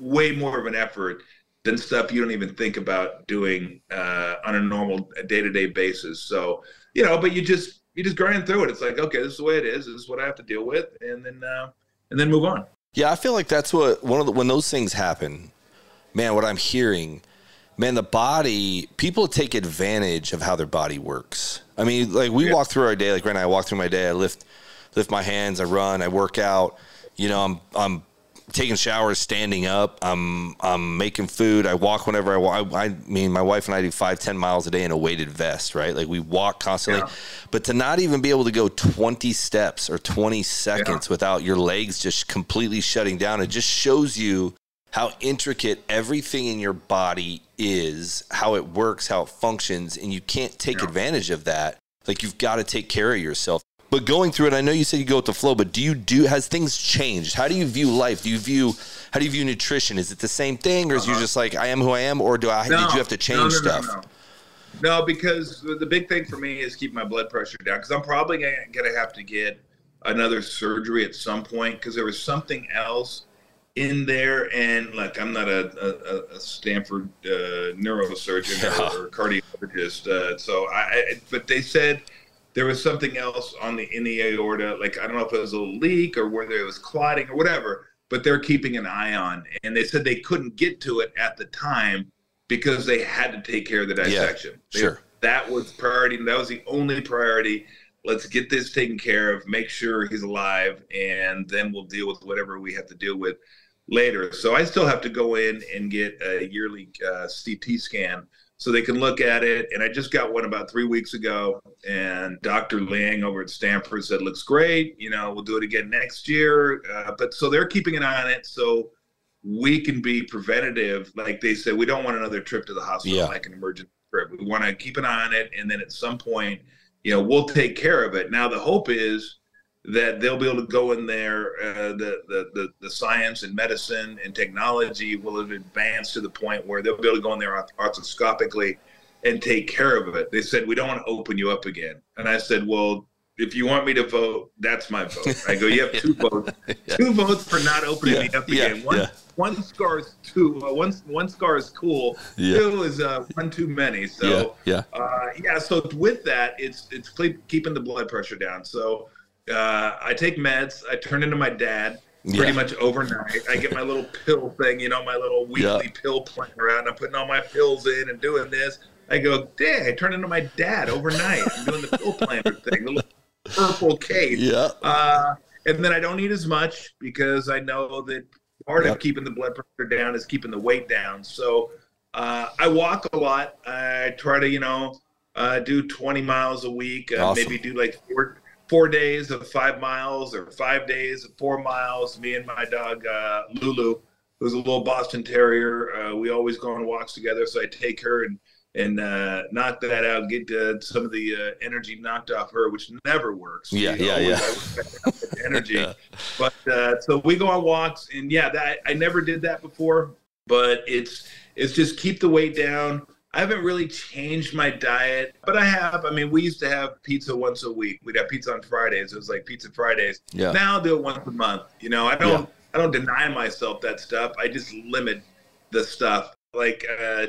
way more of an effort than stuff you don't even think about doing uh, on a normal day to day basis. So, you know, but you just you just grind through it. It's like, okay, this is the way it is. This is what I have to deal with, and then uh, and then move on. Yeah, I feel like that's what one of the when those things happen, man, what I'm hearing, man, the body, people take advantage of how their body works. I mean, like we Yeah. walk through our day, like right now I walk through my day, I lift lift my hands, I run, I work out, you know, I'm I'm taking showers standing up, I'm I'm making food, I walk whenever I walk. I, I mean, my wife and I do five, ten miles a day in a weighted vest, right? Like we walk constantly. Yeah. But to not even be able to go 20 steps or 20 seconds without your legs just completely shutting down, it just shows you how intricate everything in your body is, how it works, how it functions, and you can't take advantage of that. Like you've got to take care of yourself. But going through it, I know you said you go with the flow, but do you do has things changed? How do you view life? Do you view how do you view nutrition? Is it the same thing, or is you just like I am who I am, or do I did you have to change Uh-huh. no, no, stuff? No, no. No, because the big thing for me is keep my blood pressure down. Because I'm probably going to have to get another surgery at some point because there was something else in there. And like, I'm not a, a, a Stanford uh, neurosurgeon Yeah. or, or cardiologist, uh, so I, I. But they said there was something else on the in the aorta. Like I don't know if it was a leak or whether it was clotting or whatever. But they're keeping an eye on, and they said they couldn't get to it at the time because they had to take care of the dissection. They- sure. that was priority. That was the only priority. Let's get this taken care of, make sure he's alive, and then we'll deal with whatever we have to deal with later. So I still have to go in and get a yearly uh, CT scan so they can look at it. And I just got one about three weeks ago, and Dr. Liang over at Stanford said looks great. You know, we'll do it again next year. Uh, but so they're keeping an eye on it. So we can be preventative. Like they said, we don't want another trip to the hospital, Yeah. like an emergency trip. We want to keep an eye on it, and then at some point, you know, we'll take care of it. Now the hope is that they'll be able to go in there. Uh, the, the the the science and medicine and technology will have advanced to the point where they'll be able to go in there arth- arthroscopically and take care of it. They said we don't want to open you up again, and I said, well. If you want me to vote, that's my vote. I go, you have two votes. Two votes for not opening me up yeah, again. One, yeah. one scar is two. Uh, one one scar is cool. Yeah. Two is uh, one too many. So yeah, uh, yeah. So with that, it's it's keeping the blood pressure down. So uh, I take meds. I turn into my dad pretty Yeah. much overnight. I get my little pill thing, you know, my little weekly Yeah. pill planner out, and I'm putting all my pills in and doing this. I go, dang, I turn into my dad overnight. I'm doing the pill planner thing, the little purple case. yeah. Uh, and then I don't eat as much because I know that part of keeping the blood pressure down is keeping the weight down. So uh, I walk a lot. I try to, you know, uh, do 20 miles a week. Uh, Awesome. Maybe do like four four days of five miles or five days of four miles. Me and my dog uh, Lulu, who's a little Boston Terrier. Uh, we always go on walks together. So I take her and and uh, knock that out, get uh, some of the uh, energy knocked off her, which never works. Yeah, You yeah, always- yeah. I wish I could have the energy. Yeah. But uh, so we go on walks, and yeah, that I never did that before. But it's it's just keep the weight down. I haven't really changed my diet, but I have. I mean, we used to have pizza once a week. We'd have pizza on Fridays. It was like pizza Fridays. Yeah. Now I'll do it once a month. You know, I don't I don't deny myself that stuff. I just limit the stuff. Like uh,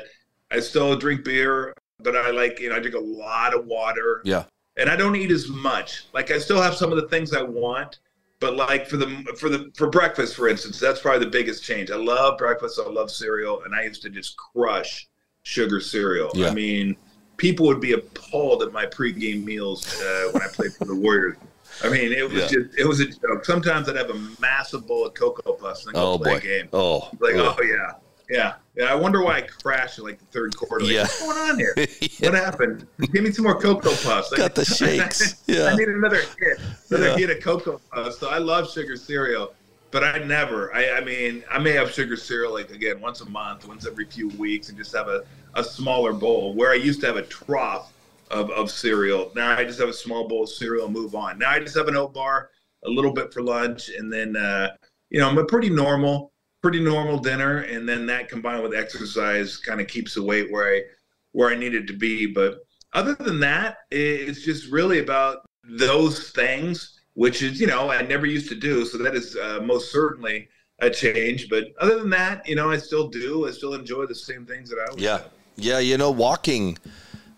I still drink beer, but I like you know I drink a lot of water Yeah. and I don't eat as much. Like I still have some of the things I want, but like for the for the for breakfast, for instance, that's probably the biggest change. I love breakfast. I love cereal, and I used to just crush sugar cereal. Yeah. I mean, people would be appalled at my pregame meals uh, when I played for the Warriors. I mean, it was Yeah. just it was a joke. Sometimes I'd have a massive bowl of cocoa puffs and then go Oh play boy. a game. Oh. Like, oh. oh yeah, yeah, yeah. I wonder why I crashed in like the third quarter. Like, Yeah. What's going on here? Yeah. What happened? Give me some more cocoa puffs. I- Got the shakes. Yeah. I need another hit, another Yeah. hit of cocoa puffs. So I love sugar cereal, but I never. I, I mean, I may have sugar cereal like again once a month, once every few weeks, and just have a, a smaller bowl. Where I used to have a trough of, of cereal. Now I just have a small bowl of cereal, and move on. Now I just have an oat bar, a little bit for lunch, and then uh, you know I'm a pretty normal, pretty normal dinner, and then that combined with exercise kind of keeps the weight where I where I needed to be. But other than that, it's just really about those things, which is you know I never used to do. So that is uh, most certainly a change. But other than that, you know I still do. I still enjoy the same things that I always Yeah, have. yeah. You know, walking,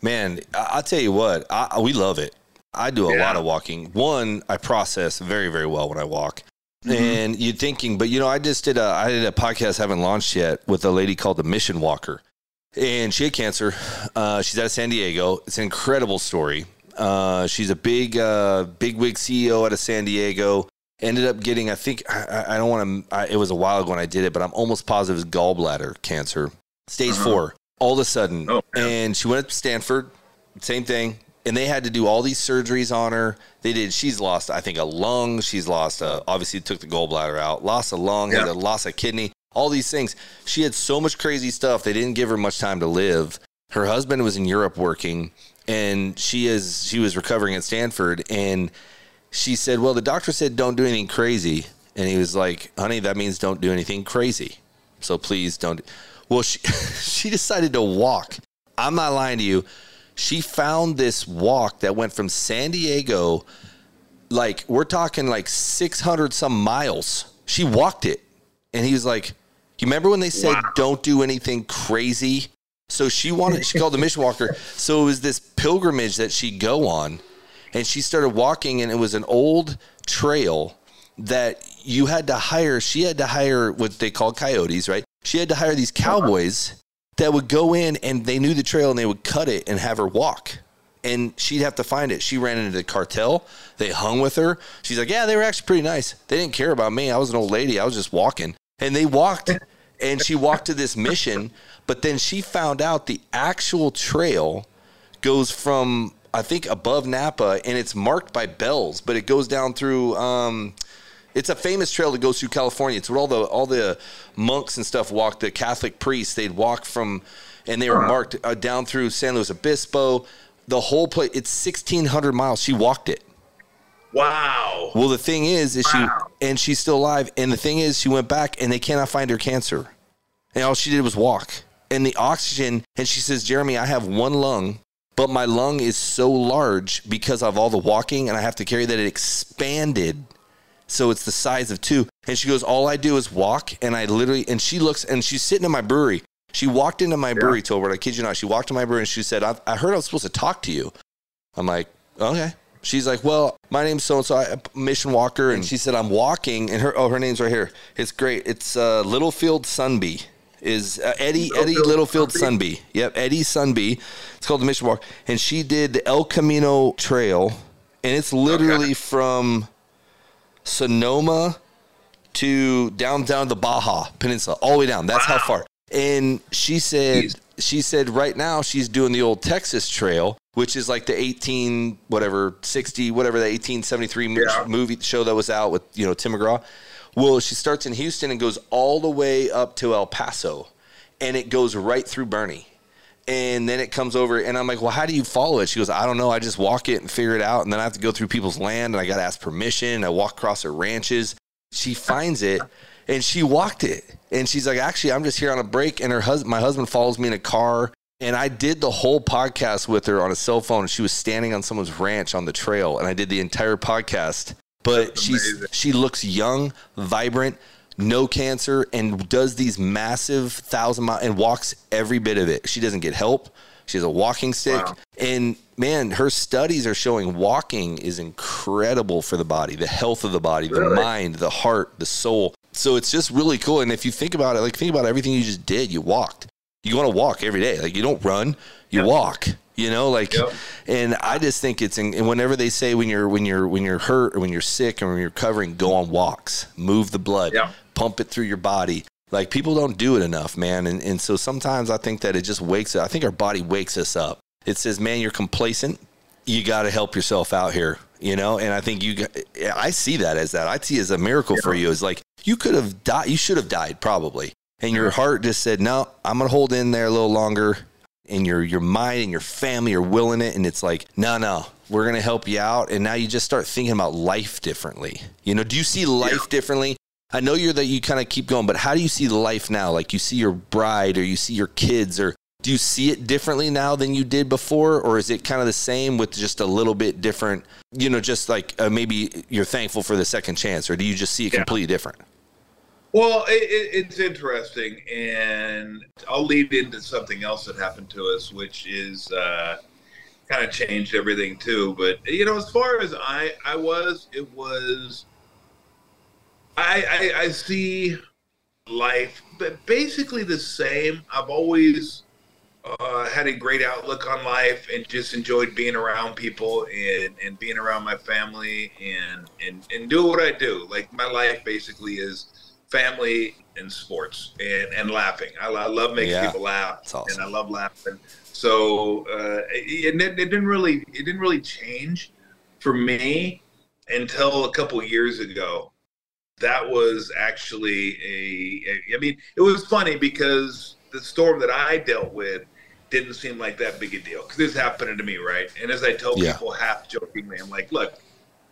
man. I, I'll tell you what, I, we love it. I do a Yeah. lot of walking. One, I process very, very well when I walk. Mm-hmm. And you're thinking, but you know, I just did a I did a podcast haven't launched yet with a lady called the Mission Walker, and she had cancer. Uh, she's out of San Diego. It's an incredible story. Uh, she's a big uh, big wig CEO out of San Diego. Ended up getting, I think, I, I- don't want to. It was a while ago when I did it, but I'm almost positive it's gallbladder cancer, stage four. All of a sudden, Oh, and she went up to Stanford, same thing, and they had to do all these surgeries on her. They did. She's lost, I think, a lung. She's lost. A, obviously, took the gallbladder out. Lost a lung. Had a lost a kidney. All these things. She had so much crazy stuff. They didn't give her much time to live. Her husband was in Europe working, and she is she was recovering at Stanford. And she said, "Well, the doctor said don't do anything crazy." And he was like, "Honey, that means don't do anything crazy. So please don't." Well, she she decided to walk. I'm not lying to you. She found this walk that went from San Diego, like we're talking like 600 some miles. She walked it, and he was like, "You remember when they said don't do anything crazy?" So she wanted. She called the mission walker. So it was this pilgrimage that she'd go on, and she started walking, and it was an old trail that you had to hire. She had to hire what they call coyotes, right? She had to hire these cowboys that would go in and they knew the trail and they would cut it and have her walk. And she'd have to find it. She ran into the cartel. They hung with her. She's like, Yeah, they were actually pretty nice. They didn't care about me. I was an old lady. I was just walking. And they walked and she walked to this mission. But then she found out the actual trail goes from I think above Napa and it's marked by bells, but it goes down through um it's a famous trail that goes through California. It's where all the all the monks and stuff walk. The Catholic priests they'd walk from, and they were marked uh, down through San Luis Obispo. The whole place. It's sixteen hundred miles. She walked it. Wow. Well, the thing is, is Wow. she and she's still alive. And the thing is, she went back and they cannot find her cancer. And all she did was walk. And the oxygen. And she says, Jeremy, I have one lung, but my lung is so large because of all the walking, and I have to carry that it expanded so it's the size of two. And she goes, All I do is walk. And I literally, and she looks, and she's sitting in my brewery. She walked into my brewery, Tolbert. I kid you not. She walked to my brewery and she said, I, I heard I was supposed to talk to you. I'm like, Okay. She's like, Well, my name's so and so, Mission Walker. And she said, I'm walking. And her, oh, her name's right here. It's great. It's uh, Littlefield Sundby. Is uh, Eddie Eddie Littlefield Littlefield Sundby? Yep, Eddie Sundby. It's called the Mission Walk, and she did the El Camino Trail, and it's literally from Sonoma to down down the Baja Peninsula, all the way down. That's how far. And she said Jeez. she said right now she's doing the old Texas Trail, which is like the 18 whatever 60 whatever the 1873 Yeah. movie show that was out with you know Tim McGraw. Well, she starts in Houston and goes all the way up to El Paso, and it goes right through Boerne. And then it comes over, and I'm like, well, how do you follow it? She goes, I don't know. I just walk it and figure it out. And then I have to go through people's land, and I got to ask permission. I walk across their ranches. She finds it, and she walked it. And she's like, actually, I'm just here on a break. And her husband, my husband, follows me in a car. And I did the whole podcast with her on a cell phone. She was standing on someone's ranch on the trail, and I did the entire podcast. But she's she looks young, vibrant, no cancer, and does these massive thousand mile and walks every bit of it. She doesn't get help. She has a walking stick. Wow. And man, her studies are showing walking is incredible for the body, the health of the body, the mind, the heart, the soul. So it's just really cool. And if you think about it, like think about everything you just did, you walked. You want to walk every day. Like you don't run, you walk. You know, like, Yep. and I just think it's. In, and whenever they say when you're when you're when you're hurt or when you're sick or when you're recovering, go on walks, move the blood, Yeah. pump it through your body. Like people don't do it enough, man. And and so sometimes I think that it just wakes. I think our body wakes us up. It says, man, you're complacent. You got to help yourself out here. You know, and I think you. I see that as that. I see it as a miracle for you. It's like you could have died. You should have died probably, and your heart just said, no, I'm gonna hold in there a little longer. and your your mind and your family are willing it and it's like no no we're going to help you out. And now you just start thinking about life differently. You know do you see life yeah. differently? I know you're that you kind of keep going but how do you see life now? Like you see your bride or you see your kids or do you see it differently now than you did before? Or is it kind of the same with just a little bit different? You know just like uh, maybe you're thankful for the second chance or do you just see it yeah. completely different well, it, it's interesting, and I'll lead into something else that happened to us, which is uh, kind of changed everything too. But you know, as far as I I was, it was I, I, I see life, but basically the same. I've always uh, had a great outlook on life and just enjoyed being around people and, and being around my family and, and, and do what I do. Like my life basically is family and sports and, and laughing. I, I love making yeah, people laugh awesome. and I love laughing. So uh, it, it, didn't really it didn't really change for me until a couple years ago. That was actually a, a I mean it was funny because the storm that I dealt with didn't seem like that big a deal because this happened to me right. And as I tell yeah. people half jokingly, I'm like, look,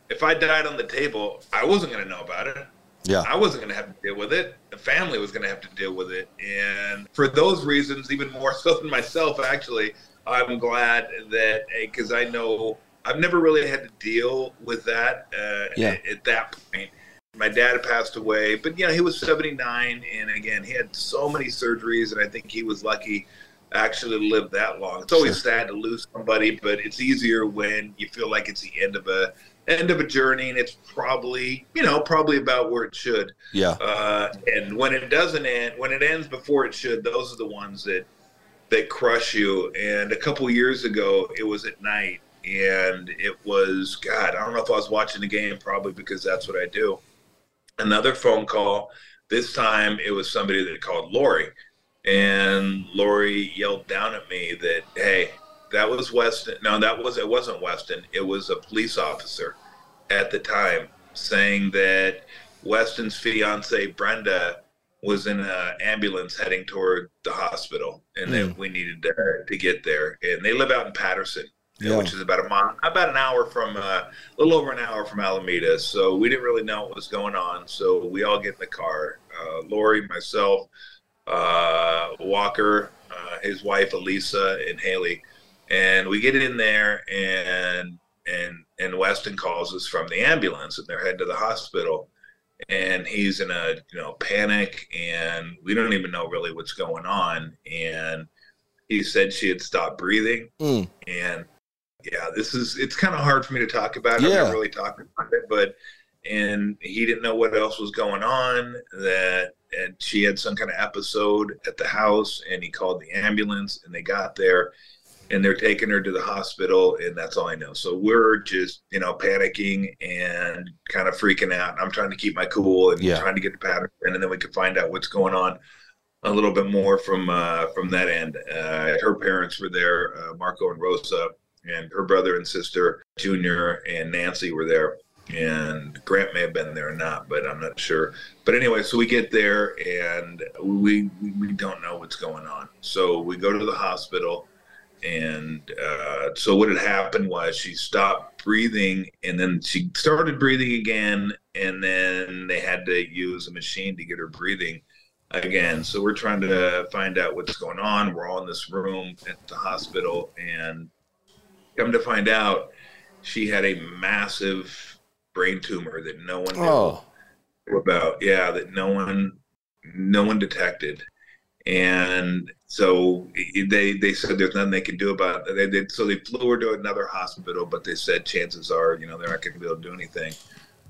if I died on the table, I wasn't going to know about it. Yeah. I wasn't going to have to deal with it. The family was going to have to deal with it. And for those reasons, even more so than myself, actually, I'm glad that, because I know I've never really had to deal with that uh, yeah. at, at, that point. My dad passed away, but you know, he was 79. And again, he had so many surgeries. And I think he was lucky actually live that long. It's always sure. sad to lose somebody, but it's easier when you feel like it's the end of a end of a journey and it's probably you know probably about where it should. Yeah. Uh, and when it doesn't end when it ends before it should those are the ones that that crush you. And a couple years ago it was at night and it was god i don't know if i was watching the game probably because that's what i do. Another phone call this time it was somebody that called lori and lori yelled down at me that hey that was Weston. No, that was it. Wasn't Weston. It was a police officer at the time saying that Weston's fiance Brenda was in an ambulance heading toward the hospital, and mm. that hmm. we needed to, to get there. And they live out in Patterson, yeah. which is about a mile, about an hour from, uh, a little over an hour from Alameda. So we didn't really know what was going on. So we all get in the car. Uh, Lori, myself, uh, Walker, uh, his wife Elisa, and Haley and we get in there and and and Weston calls us from the ambulance and they're heading to the hospital and he's in a you know panic and we don't even know really what's going on and he said she had stopped breathing mm. and yeah this is it's kind of hard for me to talk about it. yeah. i'm not really talking about it but and he didn't know what else was going on that and she had some kind of episode at the house and he called the ambulance and they got there and they're taking her to the hospital and that's all i know. So we're just you know panicking and kind of freaking out. I'm trying to keep my cool and yeah. trying to get the pattern and then we can find out what's going on a little bit more from uh, from that end. Uh, her parents were there uh, marco and rosa and her brother and sister junior and nancy were there and grant may have been there or not but i'm not sure. But anyway so we get there and we we don't know what's going on. So we go to the hospital and uh, so what had happened was she stopped breathing and then she started breathing again and then they had to use a machine to get her breathing again. So we're trying to find out what's going on. We're all in this room at the hospital and come to find out she had a massive brain tumor that no one knew oh. about yeah that no one no one detected and so they they said there's nothing they can do about it. They did so they flew her to another hospital, but they said chances are you know they're not going to be able to do anything.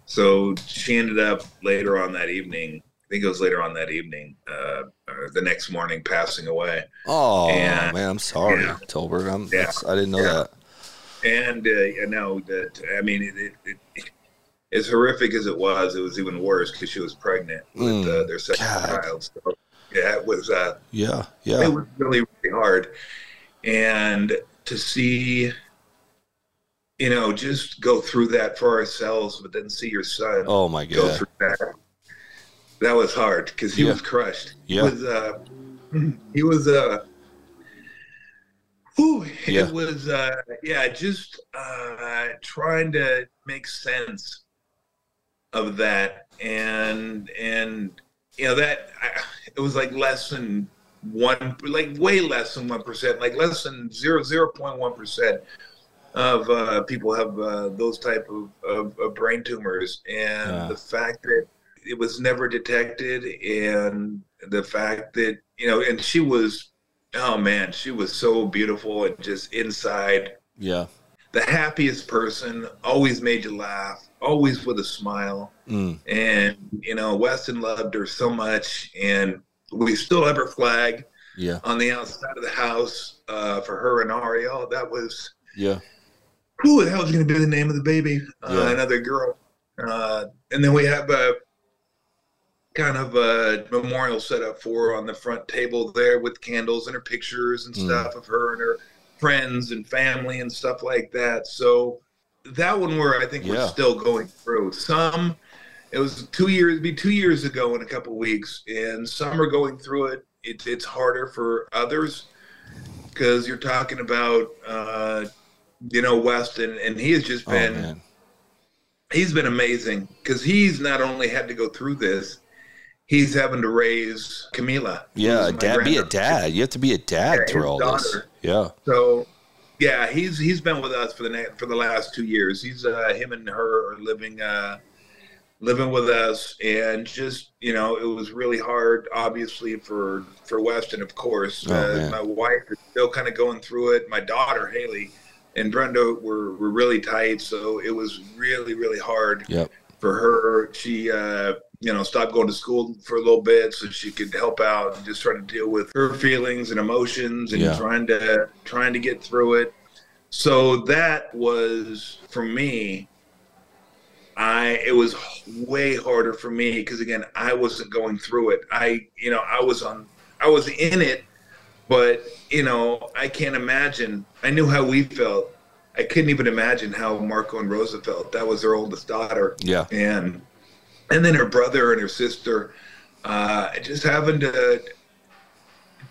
So she ended up later on that evening. I think it was later on that evening, uh, the next morning, passing away. Oh and, man, I'm sorry, yeah, Tolbert. I'm, yeah, I didn't know yeah. that. And uh, I know that. I mean, it, it, it, as horrific as it was, it was even worse because she was pregnant with uh, their second God. child. So yeah, it was. Uh, yeah, yeah. It was really, really hard, and to see, you know, just go through that for ourselves, but then see your son. Oh my God. Go through that. That was hard because he yeah. was crushed. Yeah. He was. Uh, he was. Uh, Whew, Yeah. It was, uh, yeah, just uh, trying to make sense of that, and and you know that I, it was like less than one, like way less than one percent, like less than zero zero point one percent of uh, people have uh, those type of, of, of brain tumors, and Yeah. the fact that it was never detected, and the fact that you know, and she was oh man, she was so beautiful and just inside Yeah. the happiest person, always made you laugh, always with a smile. Mm. And, you know, Weston loved her so much. And we still have her flag Yeah. on the outside of the house uh, for her and Ariel. That was, Yeah. who the hell is going to be the name of the baby? Uh, Yeah. Another girl. Uh, and then we have a kind of a memorial set up for her on the front table there with candles and her pictures and Mm. stuff of her and her friends and family and stuff like that. So that one where I think Yeah. we're still going through. Some it was two years be two years ago in a couple weeks, and some are going through it. It's it's harder for others because you're talking about uh, you know Weston, and he has just Oh been man. he's been amazing because he's not only had to go through this, he's having to raise Camila. Yeah, dad. Be a dad. You have to be a dad Yeah, through all this. Yeah. So, yeah, he's he's been with us for the for the last two years. He's uh, him and her are living uh, living with us, and just you know, it was really hard, obviously for for Weston, of course. Oh, uh, my wife is still kind of going through it. My daughter Haley and Brenda were were really tight, so it was really really hard Yep. for her. She, uh, you know, stopped going to school for a little bit so she could help out and just try to deal with her feelings and emotions and Yeah. trying to trying to get through it. So that was for me. I it was way harder for me because again I wasn't going through it. I you know I was on I was in it, but you know I can't imagine. I knew how we felt. I couldn't even imagine how Marco and Rosa felt. That was their oldest daughter Yeah. and and then her brother and her sister uh, just having to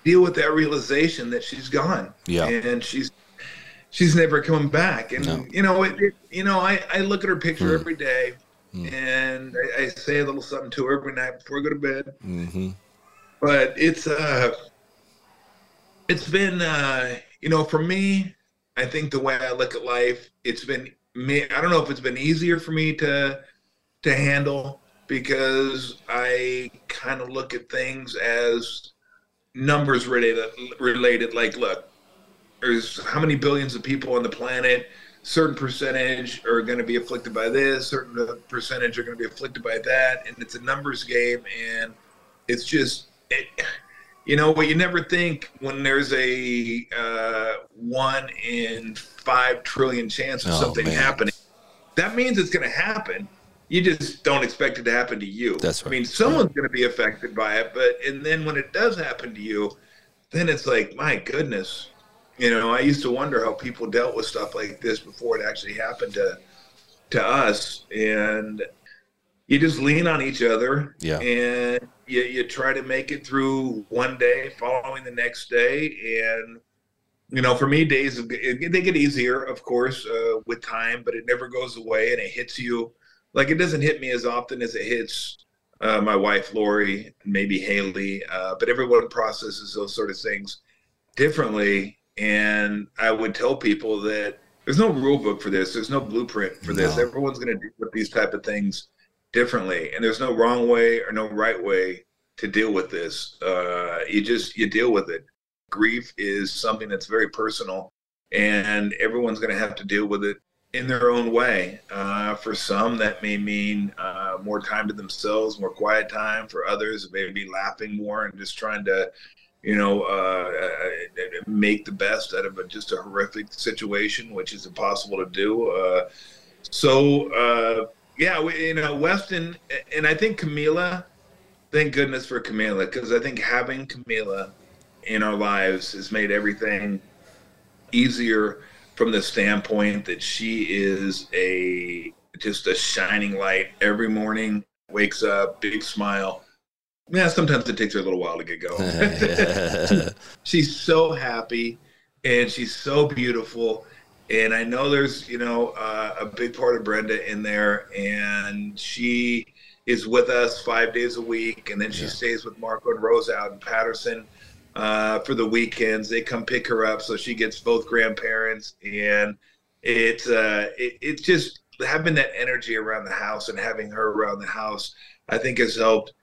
deal with that realization that she's gone Yeah. and she's she's never coming back and No. you know it, it- you know I, I look at her picture Hmm. every day Hmm. and I, I say a little something to her every night before I go to bed Mm-hmm. but it's uh it's been uh you know for me i think the way i look at life it's been me i don't know if it's been easier for me to to handle because i kind of look at things as numbers related related like look there's how many billions of people on the planet certain percentage are going to be afflicted by this certain percentage are going to be afflicted by that and it's a numbers game and it's just it, you know what you never think when there's a uh, one in five trillion chance of Oh, something man. happening that means it's going to happen you just don't expect it to happen to you That's right. i mean someone's going to be affected by it but and then when it does happen to you then it's like my goodness you know i used to wonder how people dealt with stuff like this before it actually happened to to us and you just lean on each other Yeah. and you, you try to make it through one day following the next day and you know for me days they get easier of course uh, with time but it never goes away and it hits you like it doesn't hit me as often as it hits uh, my wife lori maybe haley uh, but everyone processes those sort of things differently. And i would tell people that there's no rule book for this. There's no blueprint for this. No. everyone's going to deal with these type of things differently. And there's no wrong way or no right way to deal with this. Uh, you just you deal with it. Grief is something that's very personal and everyone's going to have to deal with it in their own way uh, for some that may mean uh, more time to themselves more quiet time for others it may be laughing more and just trying to you know uh, uh, make the best out of a, just a horrific situation which is impossible to do uh, so uh, yeah, we, you know, Weston, and I think Camila. Thank goodness for Camila, because I think having Camila in our lives has made everything easier from the standpoint that she is a just a shining light every morning. Wakes up, big smile. Yeah, sometimes it takes her a little while to get going. She's so happy and she's so beautiful. And I know there's, you know, uh, a big part of Brenda in there, and she is with us five days a week, and then she yeah. stays with Marco and Rose out in Patterson uh, for the weekends. They come pick her up, so she gets both grandparents, and it's uh, it, it's just having that energy around the house and having her around the house. I think has helped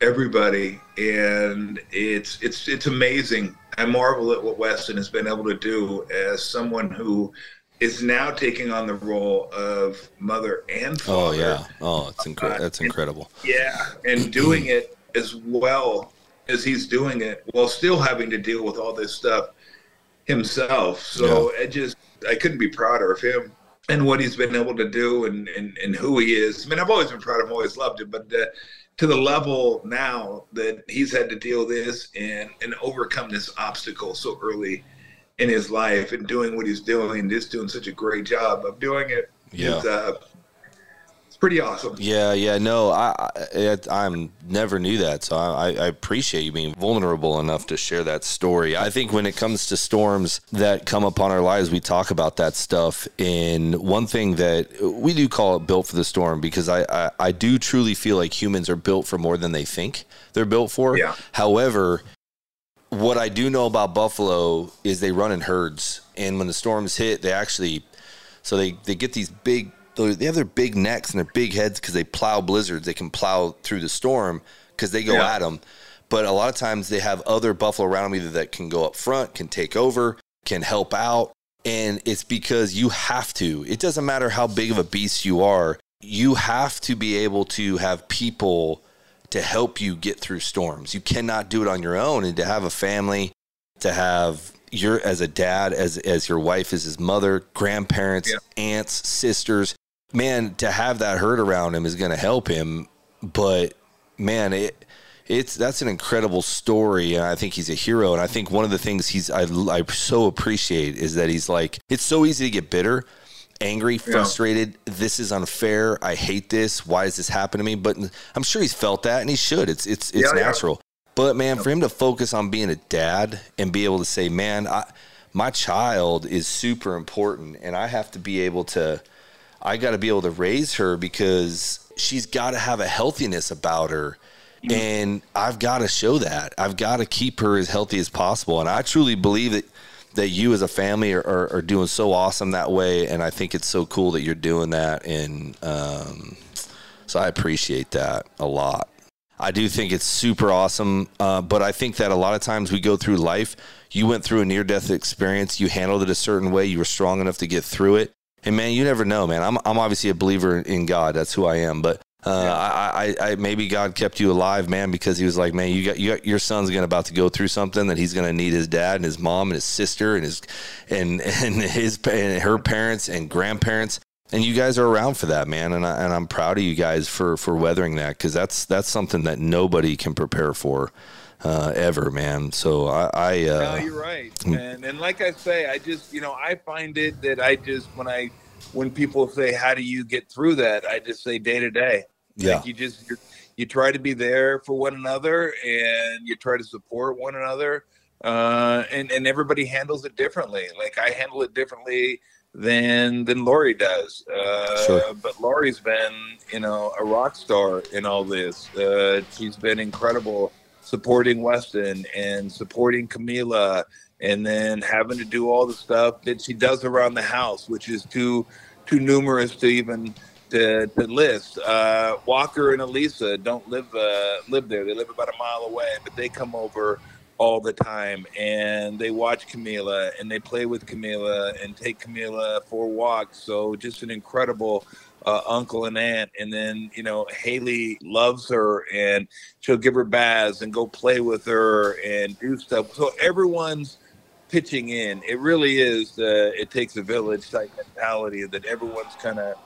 everybody, and it's it's it's amazing. I marvel at what Weston has been able to do as someone who is now taking on the role of mother and father. Oh yeah, oh it's incredible. Uh, That's incredible. And, yeah, and doing it as well as he's doing it while still having to deal with all this stuff himself. So yeah. I just I couldn't be prouder of him and what he's been able to do and and, and who he is. I mean, I've always been proud of him, always loved him, but uh, to the level now that he's had to deal with this and and overcome this obstacle so early in his life and doing what he's doing, just doing such a great job of doing it. Yeah. Uh, it's pretty awesome. Yeah, yeah. No, I, I, I'm never knew that, so I, I appreciate you being vulnerable enough to share that story. I think when it comes to storms that come upon our lives, we talk about that stuff. And one thing that we do call it built for the storm because I, I, I do truly feel like humans are built for more than they think they're built for. Yeah. However, what I do know about buffalo is they run in herds, and when the storms hit, they actually so they they get these big they have their big necks and their big heads because they plow blizzards. They can plow through the storm because they go yeah. at them. But a lot of times they have other buffalo around them either that can go up front, can take over, can help out. And it's because you have to. It doesn't matter how big of a beast you are, you have to be able to have people to help you get through storms. You cannot do it on your own. And to have a family, to have your as a dad, as as your wife as his mother, grandparents, yeah. aunts, sisters, man, to have that herd around him is going to help him. But man, it it's that's an incredible story, and I think he's a hero. And I think one of the things he's I I so appreciate is that he's like it's so easy to get bitter angry, frustrated. Yeah. This is unfair. I hate this. Why does this happen to me? But I'm sure he's felt that, and he should. It's it's it's yeah, natural. Yeah. But man, for him to focus on being a dad and be able to say, "Man, I, my child is super important, and I have to be able to, I got to be able to raise her because she's got to have a healthiness about her." Mm-hmm. And I've got to show that. I've got to keep her as healthy as possible. And I truly believe that that you as a family are, are, are, doing so awesome that way, and I think it's so cool that you're doing that, and um, so I appreciate that a lot. I do think it's super awesome, uh, but I think that a lot of times we go through life. You went through a near death experience, you handled it a certain way, you were strong enough to get through it, and man, you never know, man. I'm I'm obviously a believer in God, that's who I am, but uh, I, I, I, maybe God kept you alive, man, because He was like, man, you got, you got your son's gonna about to go through something that he's gonna need his dad and his mom and his sister and his and and his and her parents and grandparents, and you guys are around for that, man, and I, and I'm proud of you guys for for weathering that because that's that's something that nobody can prepare for. Uh, ever, man. So I, I uh, no, you're right, mm. and and like I say, I just you know I find it that I just when I when people say how do you get through that, I just say day to day. Yeah. Like you just you try to be there for one another and you try to support one another. Uh, and and everybody handles it differently. Like I handle it differently than than Lori does. Uh, sure. But Lori's been you know a rock star in all this. Uh, she's been incredible supporting Weston and supporting Camila and then having to do all the stuff that she does around the house, which is too too numerous to even to, to list. Uh, Walker and Elisa don't live uh, live there. They live about a mile away, but they come over all the time and they watch Camila and they play with Camila and take Camila for walks. So just an incredible uh, uncle and aunt. And then you know Haley loves her and she'll give her baths and go play with her and do stuff. So everyone's pitching in. It really is. Uh, it takes a village type mentality that everyone's kind of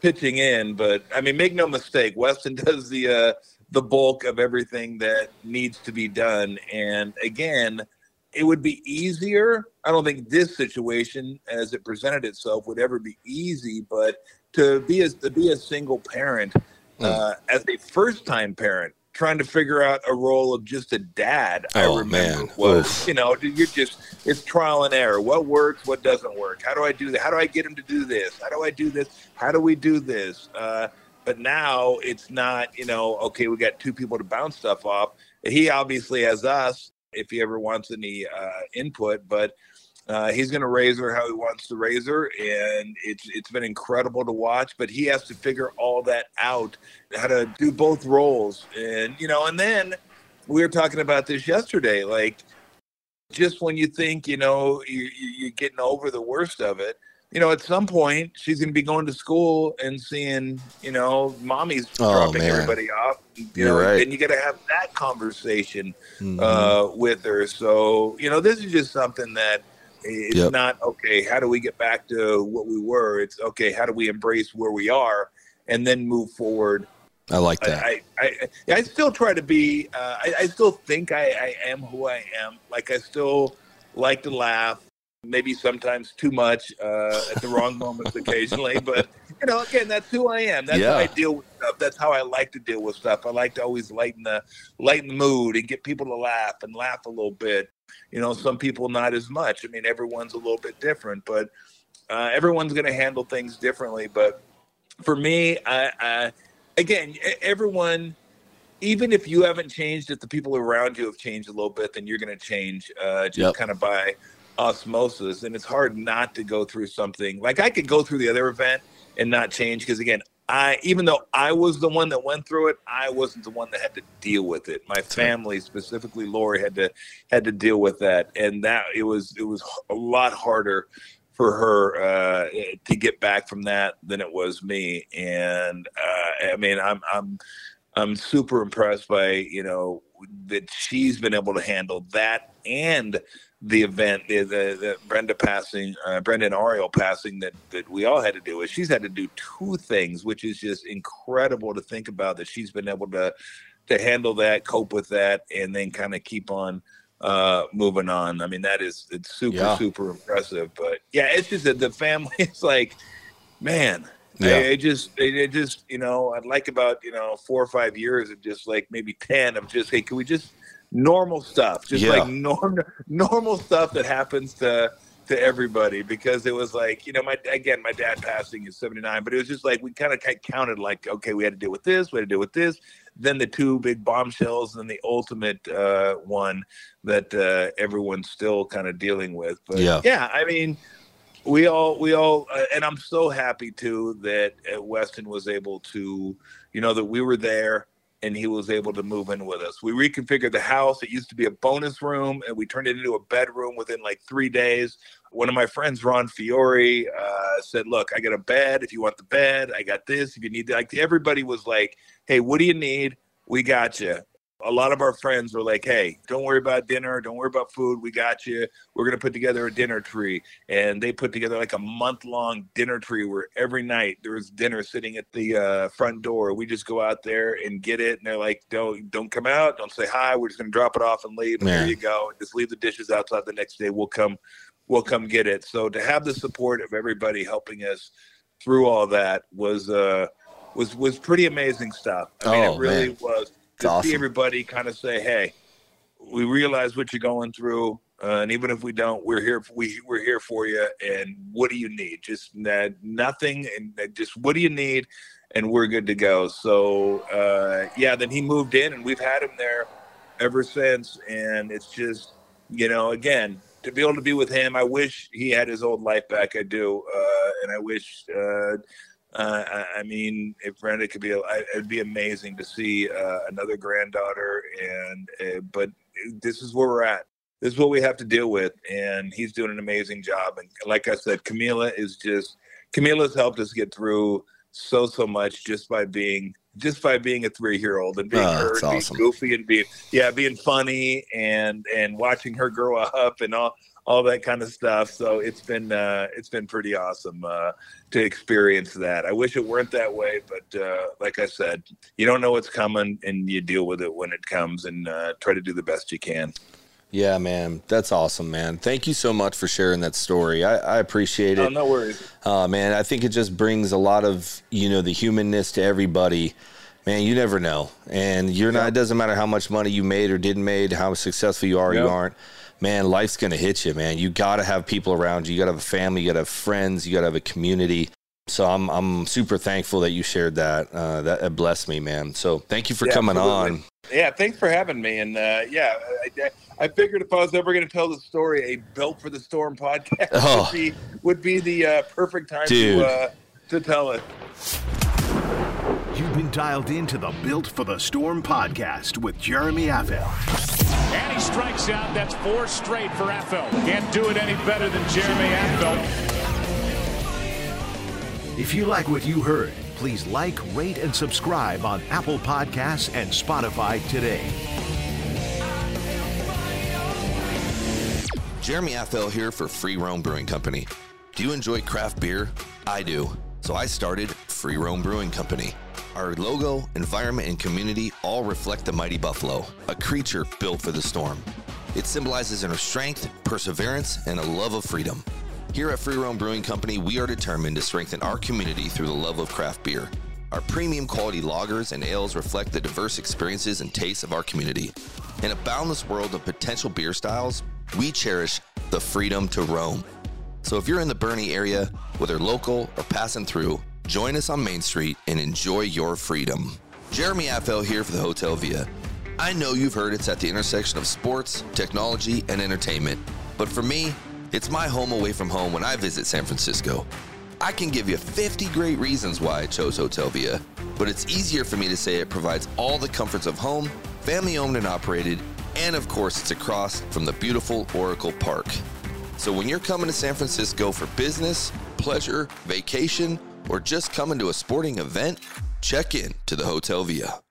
pitching in. But I mean, make no mistake, Weston does the uh, the bulk of everything that needs to be done. And again, it would be easier. I don't think this situation, as it presented itself, would ever be easy. But to be a to be a single parent, mm. uh, as a first time parent, trying to figure out a role of just a dad. I Oh, remember man. was Oof. you know you're just it's trial and error. What works, what doesn't work. How do I do that? How do I get him to do this? How do I do this? How do we do this? Uh, but now it's not you know okay we got two people to bounce stuff off. He obviously has us if he ever wants any uh, input, but. Uh, he's going to raise her how he wants to raise her, and it's it's been incredible to watch. But he has to figure all that out, how to do both roles, and you know. And then we were talking about this yesterday, like just when you think you know you, you- you're getting over the worst of it, you know, at some point she's going to be going to school and seeing you know mommy's Oh, dropping man. everybody off. You You're know, right. and you got to have that conversation Mhm. uh, with her. So you know, this is just something that it's Yep. not okay. How do we get back to what we were? It's okay. How do we embrace where we are and then move forward? I like that. I, I, I, I still try to be. Uh, I, I still think I, I am who I am. Like I still like to laugh. Maybe sometimes too much uh, at the wrong moments occasionally, but you know, again, that's who I am. That's how I deal with stuff. That's how I like to deal with stuff. I like to always lighten the lighten the mood and get people to laugh and laugh a little bit. You know, some people not as much. I mean, everyone's a little bit different, but uh, everyone's going to handle things differently. But for me, I, I again, everyone, even if you haven't changed, if the people around you have changed a little bit, then you're going to change uh, just Yep. kind of by osmosis. And it's hard not to go through something like I could go through the other event and not change because again, I even though I was the one that went through it, I wasn't the one that had to deal with it. My family, specifically Lori, had to had to deal with that, and that it was it was a lot harder for her uh, to get back from that than it was me. And uh, I mean, I'm I'm I'm super impressed by you know that she's been able to handle that and the event, the, the, the Brenda passing, uh, Brenda Ariel passing that that we all had to do with. She's had to do two things, which is just incredible to think about that she's been able to to handle that, cope with that, and then kind of keep on uh moving on. I mean, that is it's super Yeah. super impressive. But yeah, it's just that the family. It's like, man. Yeah. I, I just, it, it just, you know, I'd like about, you know, four or five years of just like maybe 10 of just, hey, can we just normal stuff, just Yeah. like norm, normal stuff that happens to, to everybody because it was like, you know, my, again, my dad passing is 79, but it was just like, we kind of counted like, okay, we had to deal with this, we had to deal with this. Then the two big bombshells and the ultimate uh, one that uh, everyone's still kind of dealing with. But Yeah. yeah, I mean, we all we all uh, and i'm so happy too that uh, weston was able to you know that we were there and he was able to move in with us. We reconfigured the house. It used to be a bonus room and we turned it into a bedroom within like three days. One of my friends ron fiore uh, said look i got a bed. If you want the bed i got this. If you need that like everybody was like hey what do you need? We got you a lot of our friends were like hey don't worry about dinner don't worry about food we got you we're going to put together a dinner tree and they put together like a month long dinner tree where every night there was dinner sitting at the uh, front door. We just go out there and get it, and they're like, "Don't don't come out, don't say hi. We're just gonna drop it off and leave. And there you go. Just leave the dishes outside the next day. We'll come, we'll come get it." So to have the support of everybody helping us through all that was uh was was pretty amazing stuff. I mean, Oh, it really man. was to awesome. see everybody kind of say, "Hey." we realize what you're going through uh, and even if we don't we're here we, we're here for you and what do you need just uh, nothing and uh, just what do you need and we're good to go so uh, yeah then he moved in and we've had him there ever since and it's just you know again to be able to be with him i wish he had his old life back i do uh, and i wish uh, uh, I, I mean, if Brenda could be, it'd be amazing to see uh, another granddaughter. And uh, but this is where we're at. This is what we have to deal with, and he's doing an amazing job. And like I said, Camila is just Camila's helped us get through so so much just by being just by being a three year old and being Oh, her and being goofy and being yeah being funny and and watching her grow up and all all that kind of stuff. So it's been uh, it's been pretty awesome uh, to experience that. I wish it weren't that way, but uh, like I said, you don't know what's coming, and you deal with it when it comes, and uh, try to do the best you can. Yeah, man. That's awesome, man. Thank you so much for sharing that story. I, I appreciate Oh, it. no worries. Uh, man, I think it just brings a lot of, you know, the humanness to everybody man, you never know. And you're not, it doesn't matter how much money you made or didn't made, how successful you are, or you aren't. Man, life's going to hit you, man. You got to have people around you. You got to have a family. You got to have friends. You got to have a community. So I'm, I'm super thankful that you shared that. Uh, that, that blessed me, man. So thank you for Yeah, coming absolutely. on. Yeah, thanks for having me. And uh, yeah, I, I figured if I was ever going to tell the story, a Built for the Storm podcast Oh. would be would be the uh, perfect time Dude. to uh, to tell it. You've been dialed into the Built for the Storm podcast with Jeremy Affeldt. And he strikes out. That's four straight for Affeldt. Can't do it any better than Jeremy Affeldt. If you like what you heard, please like, rate, and subscribe on Apple Podcasts and Spotify today. Jeremy Affeldt here for Free Roam Brewing Company. Do you enjoy craft beer? I do. So I started Free Roam Brewing Company. Our logo, environment, and community all reflect the mighty buffalo, a creature built for the storm. It symbolizes inner strength, perseverance, and a love of freedom. Here at Free Roam Brewing Company, we are determined to strengthen our community through the love of craft beer. Our premium quality lagers and ales reflect the diverse experiences and tastes of our community. In a boundless world of potential beer styles, we cherish the freedom to roam. So if you're in the Boerne area, whether local or passing through, join us on Main Street and enjoy your freedom. Jeremy Affeldt here for the Hotel Via. I know you've heard it's at the intersection of sports, technology, and entertainment, but for me, it's my home away from home when I visit San Francisco. I can give you 50 great reasons why I chose Hotel Via, but it's easier for me to say it provides all the comforts of home, family owned and operated, and of course, it's across from the beautiful Oracle Park. So when you're coming to San Francisco for business, pleasure, vacation, or just coming to a sporting event, check in to the Hotel Via.